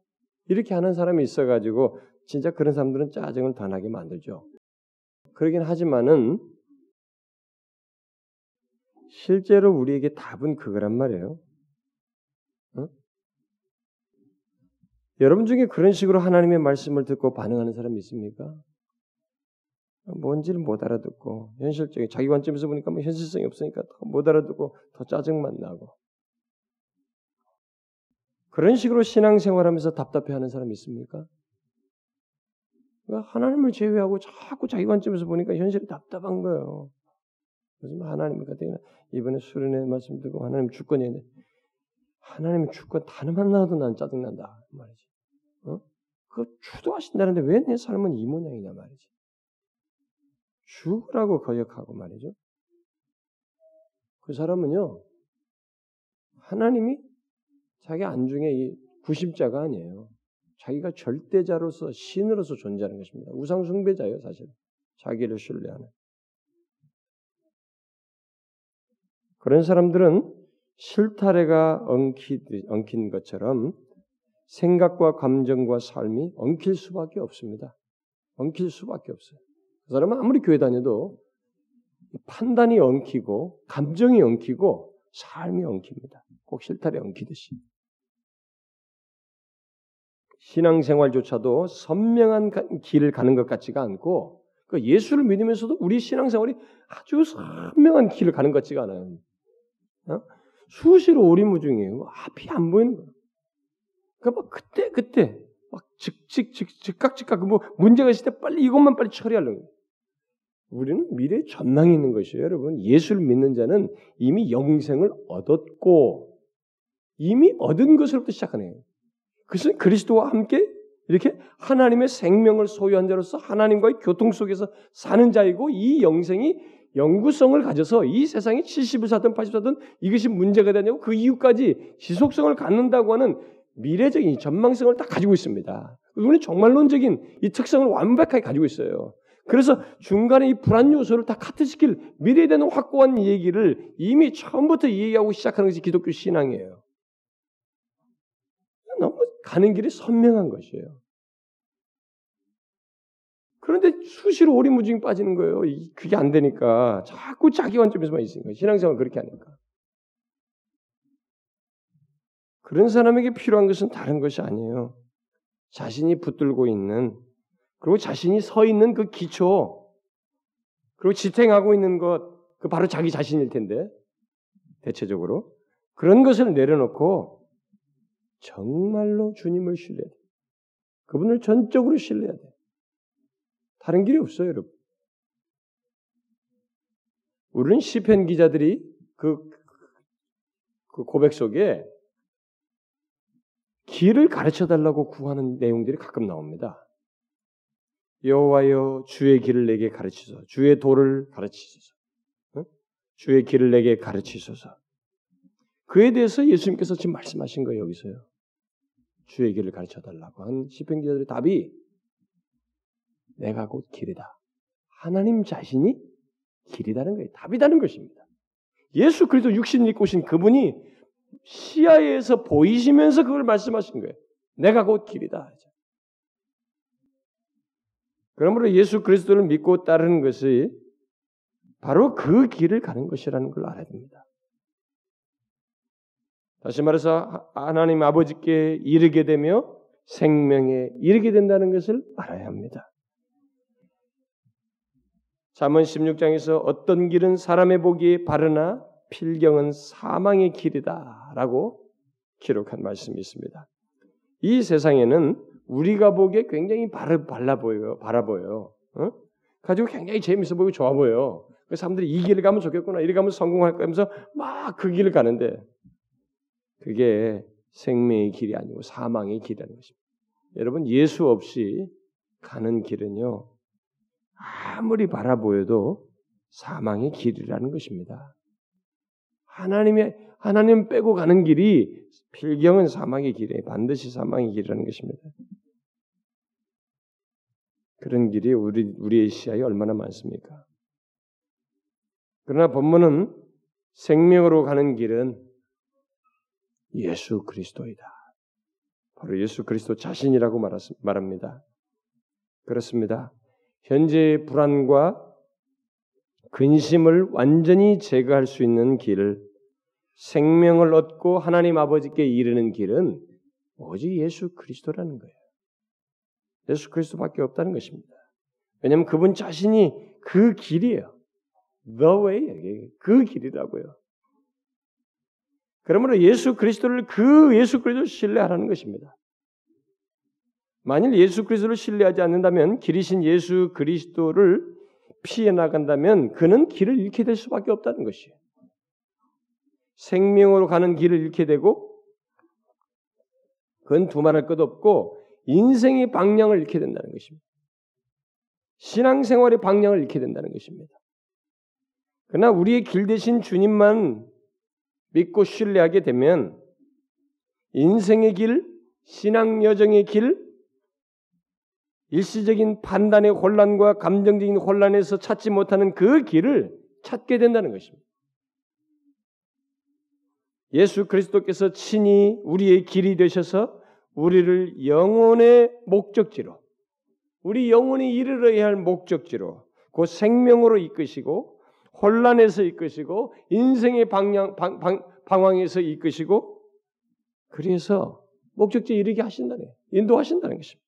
이렇게 하는 사람이 있어가지고 진짜 그런 사람들은 짜증을 더 나게 만들죠. 그러긴 하지만은 실제로 우리에게 답은 그거란 말이에요. 어? 여러분 중에 그런 식으로 하나님의 말씀을 듣고 반응하는 사람이 있습니까? 뭔지를 못 알아듣고 현실적인 자기 관점에서 보니까 뭐 현실성이 없으니까 못 알아듣고 더 짜증만 나고 그런 식으로 신앙생활하면서 답답해하는 사람이 있습니까? 그러니까 하나님을 제외하고 자꾸 자기 관점에서 보니까 현실이 답답한 거예요. 무슨 하나님 같은 이번에 수련회 말씀 듣고 하나님 주권이 있는데 하나님의 주권 단어만 나와도 난 짜증난다 말이지. 어? 그 주도하신다는데 왜 내 삶은 이 모양이냐 말이지. 죽으라고 거역하고 말이죠. 그 사람은요 하나님이 자기 안중에 이 구심자가 아니에요. 자기가 절대자로서 신으로서 존재하는 것입니다. 우상 숭배자예요, 사실. 자기를 신뢰하는. 그런 사람들은 실타래가 엉키, 엉킨 것처럼 생각과 감정과 삶이 엉킬 수밖에 없습니다. 엉킬 수밖에 없어요. 그 사람은 아무리 교회 다녀도 판단이 엉키고 감정이 엉키고 삶이 엉킵니다. 꼭 실타래 엉키듯이. 신앙생활조차도 선명한 길을 가는 것 같지가 않고 그 예수를 믿으면서도 우리 신앙생활이 아주 선명한 길을 가는 것 같지가 않아요. 어? 수시로 오리무중이에요. 앞이 안 보이는 거예요. 그러니까 막 그때 그때 막 즉즉 즉 즉각 즉각 뭐 문제가 있을 때 빨리 이것만 빨리 처리하려는 거예요. 우리는 미래에 전망이 있는 것이에요, 여러분. 예수를 믿는 자는 이미 영생을 얻었고 이미 얻은 것으로부터 시작하네요. 그것은 그리스도와 함께 이렇게 하나님의 생명을 소유한 자로서 하나님과의 교통 속에서 사는 자이고 이 영생이 영구성을 가져서 이 세상에 70을 사든 80을 사든 이것이 문제가 되냐고 그 이유까지 지속성을 갖는다고 하는 미래적인 전망성을 딱 가지고 있습니다. 우리는 정말론적인 이 특성을 완벽하게 가지고 있어요. 그래서 중간에 이 불안 요소를 다 카트시킬 미래에 대한 확고한 얘기를 이미 처음부터 얘기하고 시작하는 것이 기독교 신앙이에요. 너무 가는 길이 선명한 것이에요. 그런데 수시로 오리무중이 빠지는 거예요. 그게 안 되니까 자꾸 자기 관점에서만 있으니까 신앙생활 그렇게 하니까. 그런 사람에게 필요한 것은 다른 것이 아니에요. 자신이 붙들고 있는 그리고 자신이 서 있는 그 기초 그리고 지탱하고 있는 것 그 바로 자기 자신일 텐데 대체적으로 그런 것을 내려놓고 정말로 주님을 신뢰해야 돼. 그분을 전적으로 신뢰해야 돼. 다른 길이 없어요, 여러분. 우리는 시편 기자들이 그, 그 고백 속에 길을 가르쳐 달라고 구하는 내용들이 가끔 나옵니다. 여호와여 주의 길을 내게 가르치소서. 주의 도를 가르치소서. 어? 주의 길을 내게 가르치소서. 그에 대해서 예수님께서 지금 말씀하신 거예요, 여기서요. 주의 길을 가르쳐 달라고 한 시편 기자들의 답이 내가 곧 길이다. 하나님 자신이 길이다는 거예요. 답이다는 것입니다. 예수 그리스도 육신 입고 오신 그분이 시야에서 보이시면서 그걸 말씀하신 거예요. 내가 곧 길이다. 그러므로 예수 그리스도를 믿고 따르는 것이 바로 그 길을 가는 것이라는 걸 알아야 됩니다. 다시 말해서 하나님 아버지께 이르게 되며 생명에 이르게 된다는 것을 알아야 합니다. 잠언 16장에서 어떤 길은 사람의 보기에 바르나 필경은 사망의 길이다라고 기록한 말씀이 있습니다. 이 세상에는 우리가 보기에 굉장히 바르, 발라 보여요. 바라 보여요. 어? 가지고 굉장히 재밌어 보이고 좋아 보여요. 그 사람들이 이 길을 가면 좋겠구나. 이리 가면 성공할 거면서 막 그 길을 가는데 그게 생명의 길이 아니고 사망의 길이라는 것입니다. 여러분 예수 없이 가는 길은요 아무리 바라보여도 사망의 길이라는 것입니다. 하나님의 하나님 빼고 가는 길이 필경은 사망의 길이에요. 반드시 사망의 길이라는 것입니다. 그런 길이 우리 우리의 시야에 얼마나 많습니까? 그러나 본문은 생명으로 가는 길은 예수 그리스도이다. 바로 예수 그리스도 자신이라고 말합니다. 그렇습니다. 현재의 불안과 근심을 완전히 제거할 수 있는 길, 생명을 얻고 하나님 아버지께 이르는 길은 오직 예수 그리스도라는 거예요. 예수 그리스도밖에 없다는 것입니다. 왜냐하면 그분 자신이 그 길이에요. The way, 그 길이라고요. 그러므로 예수 그리스도를 그 예수 그리스도를 신뢰하라는 것입니다. 만일 예수 그리스도를 신뢰하지 않는다면 길이신 예수 그리스도를 피해 나간다면 그는 길을 잃게 될 수밖에 없다는 것이에요. 생명으로 가는 길을 잃게 되고 그건 두말할 것 없고 인생의 방향을 잃게 된다는 것입니다. 신앙생활의 방향을 잃게 된다는 것입니다. 그러나 우리의 길 대신 주님만 믿고 신뢰하게 되면 인생의 길, 신앙 여정의 길, 일시적인 판단의 혼란과 감정적인 혼란에서 찾지 못하는 그 길을 찾게 된다는 것입니다. 예수 그리스도께서 친히 우리의 길이 되셔서 우리를 영혼의 목적지로, 우리 영혼이 이르러야 할 목적지로, 그 생명으로 이끄시고, 혼란에서 이끄시고, 인생의 방향, 방, 방, 방황에서 이끄시고, 그래서 목적지에 이르게 하신다네. 인도하신다는 것입니다.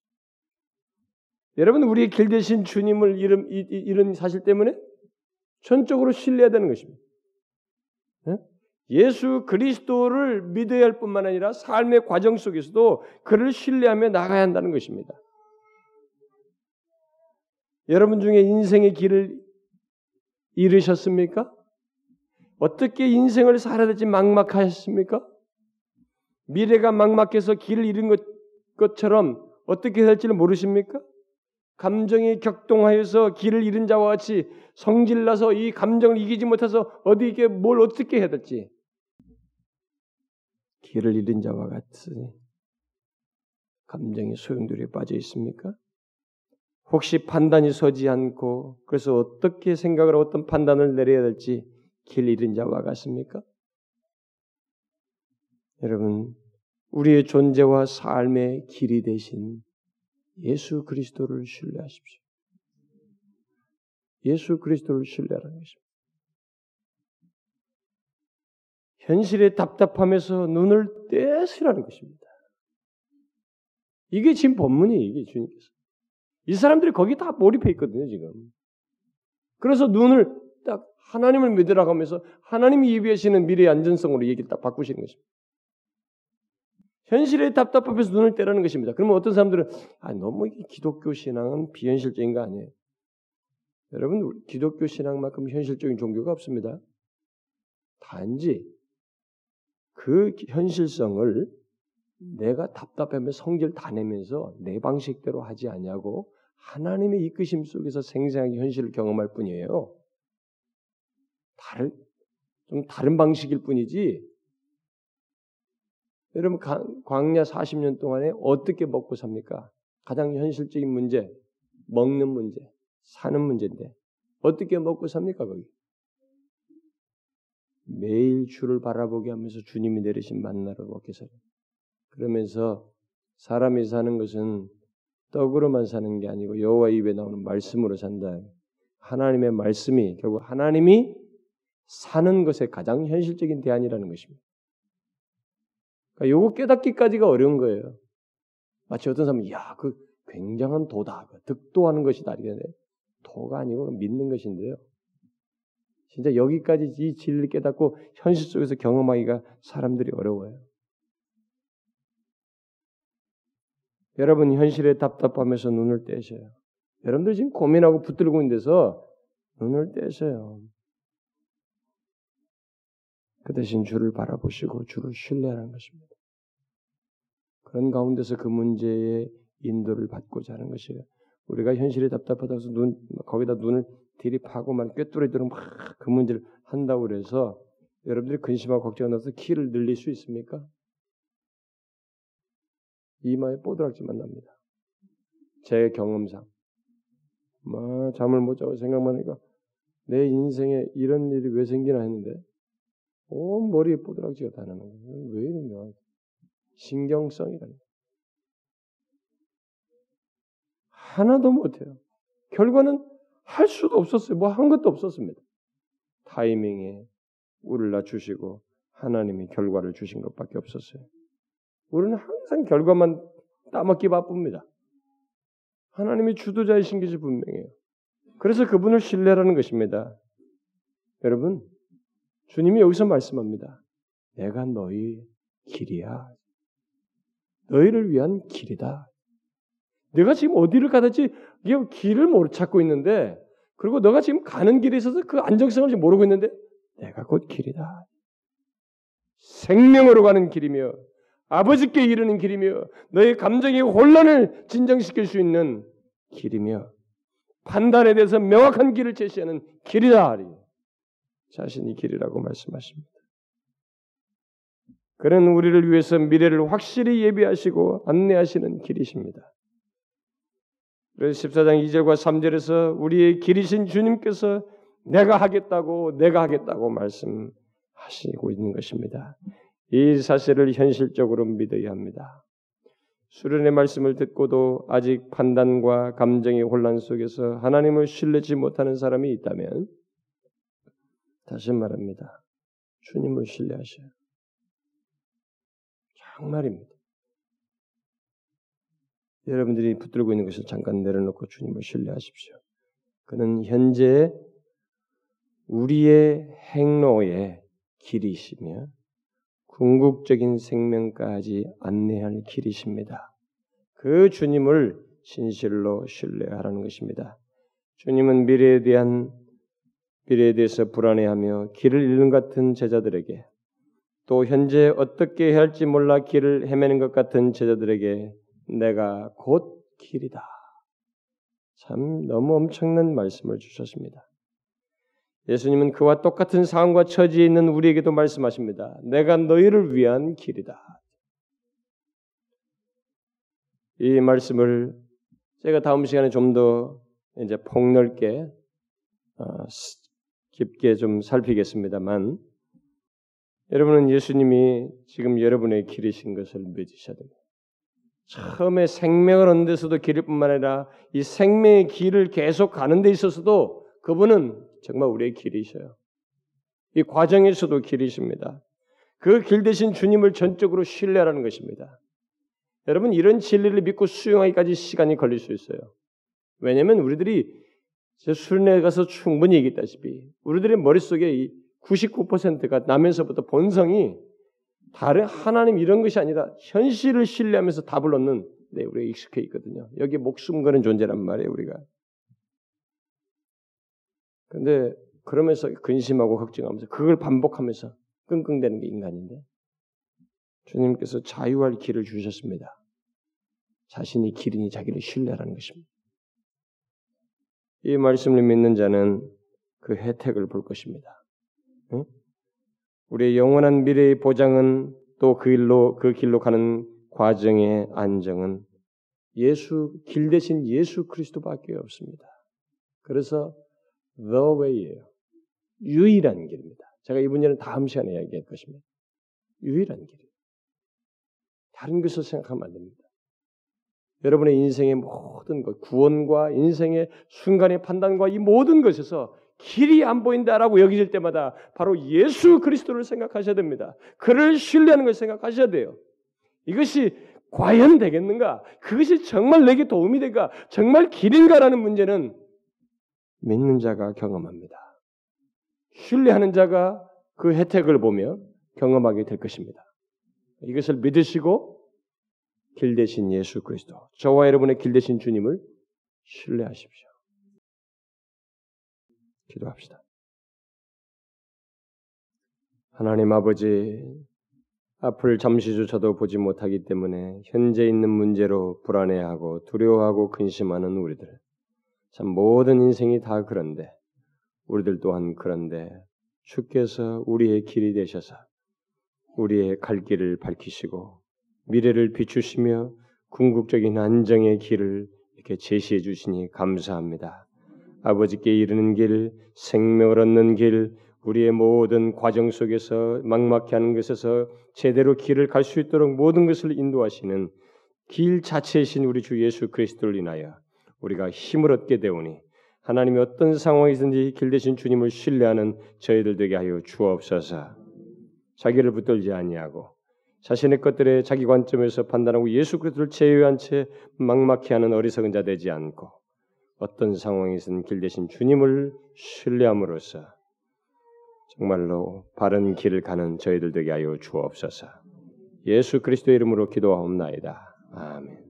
여러분 우리의 길 대신 주님을 이름, 이런 사실 때문에 전적으로 신뢰해야 되는 것입니다. 예? 예수 그리스도를 믿어야 할 뿐만 아니라 삶의 과정 속에서도 그를 신뢰하며 나가야 한다는 것입니다. 여러분 중에 인생의 길을 잃으셨습니까? 어떻게 인생을 살아야 될지 막막하셨습니까? 미래가 막막해서 길을 잃은 것, 것처럼 어떻게 될지를 모르십니까? 감정이 격동하여서 길을 잃은 자와 같이 성질나서 이 감정을 이기지 못해서 어디 이게 뭘 어떻게 해야 될지 길을 잃은 자와 같으니 감정의 소용돌이에 빠져 있습니까? 혹시 판단이 서지 않고 그래서 어떻게 생각을 어떤 판단을 내려야 될지 길 잃은 자와 같습니까? 여러분 우리의 존재와 삶의 길이 되신 예수 그리스도를 신뢰하십시오. 예수 그리스도를 신뢰하라는 것입니다. 현실에 답답함에서 눈을 떼시라는 것입니다. 이게 지금 본문이에요, 이게 주님께서. 이 사람들이 거기 다 몰입해 있거든요, 지금. 그래서 눈을 딱 하나님을 믿으라고 하면서 하나님이 예비하시는 미래의 안전성으로 얘기를 딱 바꾸시는 것입니다. 현실에 답답해서 눈을 떼라는 것입니다. 그러면 어떤 사람들은 아 너무 기독교 신앙은 비현실적인 거 아니에요? 여러분 기독교 신앙만큼 현실적인 종교가 없습니다. 단지 그 현실성을 내가 답답하면 성질 다 내면서 내 방식대로 하지 않냐고 하나님의 이끄심 속에서 생생하게 현실을 경험할 뿐이에요. 다른 좀 다른 방식일 뿐이지. 여러분 광야 40년 동안에 어떻게 먹고 삽니까? 가장 현실적인 문제, 먹는 문제, 사는 문제인데 어떻게 먹고 삽니까 거기? 매일 주를 바라보게 하면서 주님이 내리신 만나로 먹게 살아요. 그러면서 사람이 사는 것은 떡으로만 사는 게 아니고 여호와 입에 나오는 말씀으로 산다. 하나님의 말씀이 결국 하나님이 사는 것의 가장 현실적인 대안이라는 것입니다. 그러니까 요거 깨닫기까지가 어려운 거예요. 마치 어떤 사람은 야 그 굉장한 도다, 그 득도하는 것이다 이게 도가 아니고 믿는 것인데요. 진짜 여기까지 이 진리를 깨닫고 현실 속에서 경험하기가 사람들이 어려워요. 여러분 현실에 답답하면서 눈을 떼셔요. 여러분들 지금 고민하고 붙들고 있는 데서 눈을 떼셔요. 그 대신 주를 바라보시고 주를 신뢰하는 것입니다. 그런 가운데서 그 문제의 인도를 받고자 하는 것이에요. 우리가 현실에 답답하다고 해서 눈, 거기다 눈을 들이파고만 꿰뚫어지도록 막그 문제를 한다고 그래서 여러분들이 근심하고 걱정하면서 키를 늘릴 수 있습니까? 이마에 뽀드락지만 납니다. 제 경험상. 막 잠을 못 자고 생각만 하니까 내 인생에 이런 일이 왜 생기나 했는데 온 머리에 뽀드락지가 다 나는 거예요. 왜 이러냐. 신경성이라는 하나도 못해요. 결과는 할 수도 없었어요. 뭐 한 것도 없었습니다. 타이밍에 우리를 낮추시고 하나님이 결과를 주신 것밖에 없었어요. 우리는 항상 결과만 따먹기 바쁩니다. 하나님이 주도자이신 것이 분명해요. 그래서 그분을 신뢰라는 것입니다. 여러분, 주님이 여기서 말씀합니다. 내가 너희 길이야. 너희를 위한 길이다. 내가 지금 어디를 가든지 길을 모르 찾고 있는데 그리고 너가 지금 가는 길에 있어서 그 안정성을 모르고 있는데 내가 곧 길이다. 생명으로 가는 길이며 아버지께 이르는 길이며 너의 감정의 혼란을 진정시킬 수 있는 길이며 판단에 대해서 명확한 길을 제시하는 길이다. 자신이 길이라고 말씀하십니다. 그는 우리를 위해서 미래를 확실히 예비하시고 안내하시는 길이십니다. 그래서 14장 2절과 3절에서 우리의 길이신 주님께서 내가 하겠다고 내가 하겠다고 말씀하시고 있는 것입니다. 이 사실을 현실적으로 믿어야 합니다. 수련의 말씀을 듣고도 아직 판단과 감정의 혼란 속에서 하나님을 신뢰지 못하는 사람이 있다면 다시 말합니다. 주님을 신뢰하셔요. 정말입니다. 여러분들이 붙들고 있는 것을 잠깐 내려놓고 주님을 신뢰하십시오. 그는 현재 우리의 행로의 길이시며 궁극적인 생명까지 안내할 길이십니다. 그 주님을 진실로 신뢰하라는 것입니다. 주님은 미래에 대한 미래에 대해서 불안해하며 길을 잃는 같은 제자들에게 또 현재 어떻게 해야 할지 몰라 길을 헤매는 것 같은 제자들에게 내가 곧 길이다. 참 너무 엄청난 말씀을 주셨습니다. 예수님은 그와 똑같은 상황과 처지에 있는 우리에게도 말씀하십니다. 내가 너희를 위한 길이다. 이 말씀을 제가 다음 시간에 좀 더 이제 폭넓게 어, 깊게 좀 살피겠습니다만 여러분은 예수님이 지금 여러분의 길이신 것을 믿으셔야 됩니다. 처음에 생명을 얻는 데서도 길일 뿐만 아니라 이 생명의 길을 계속 가는 데 있어서도 그분은 정말 우리의 길이셔요. 이 과정에서도 길이십니다. 그 길 대신 주님을 전적으로 신뢰하라는 것입니다. 여러분 이런 진리를 믿고 수용하기까지 시간이 걸릴 수 있어요. 왜냐하면 우리들이 제 수련회 가서 충분히 얘기했다시피 우리들의 머릿속에 99%가 나면서부터 본성이 다른 하나님 이런 것이 아니라 현실을 신뢰하면서 답을 얻는 네, 우리가 익숙해 있거든요. 여기 목숨 거는 존재란 말이에요, 우리가. 근데 그러면서 근심하고 걱정하면서 그걸 반복하면서 끙끙대는 게 인간인데 주님께서 자유할 길을 주셨습니다. 자신이 길이니 자기를 신뢰하라는 것입니다. 이 말씀을 믿는 자는 그 혜택을 볼 것입니다. 응? 우리의 영원한 미래의 보장은 또그 길로 그 길로 가는 과정의 안정은 예수 길 대신 예수 그리스도밖에 없습니다. 그래서 the way예요. 유일한 길입니다. 제가 이번 년은 다음 시간에 이야기할 것입니다. 유일한 길이에요. 다른 것을 생각하면 안 됩니다. 여러분의 인생의 모든 것, 구원과 인생의 순간의 판단과 이 모든 것에서 길이 안 보인다라고 여기질 때마다 바로 예수 그리스도를 생각하셔야 됩니다. 그를 신뢰하는 것을 생각하셔야 돼요. 이것이 과연 되겠는가? 그것이 정말 내게 도움이 될까? 정말 길인가라는 문제는 믿는 자가 경험합니다. 신뢰하는 자가 그 혜택을 보며 경험하게 될 것입니다. 이것을 믿으시고 길 대신 예수 그리스도, 저와 여러분의 길 대신 주님을 신뢰하십시오. 기도합시다. 하나님 아버지, 앞을 잠시조차도 보지 못하기 때문에 현재 있는 문제로 불안해하고 두려워하고 근심하는 우리들. 참 모든 인생이 다 그런데 우리들 또한 그런데 주께서 우리의 길이 되셔서 우리의 갈 길을 밝히시고 미래를 비추시며 궁극적인 안정의 길을 이렇게 제시해 주시니 감사합니다. 아버지께 이르는 길, 생명을 얻는 길, 우리의 모든 과정 속에서 막막해 하는 것에서 제대로 길을 갈 수 있도록 모든 것을 인도하시는 길 자체이신 우리 주 예수 그리스도를 인하여 우리가 힘을 얻게 되오니 하나님이 어떤 상황이든지 길 대신 주님을 신뢰하는 저희들 되게 하여 주옵소서. 자기를 붙들지 아니하고 자신의 것들에 자기 관점에서 판단하고 예수 그리스도를 제외한 채 막막해 하는 어리석은 자 되지 않고 어떤 상황에서는 길 대신 주님을 신뢰함으로써 정말로 바른 길을 가는 저희들 되게 하여 주옵소서. 예수 그리스도의 이름으로 기도하옵나이다. 아멘.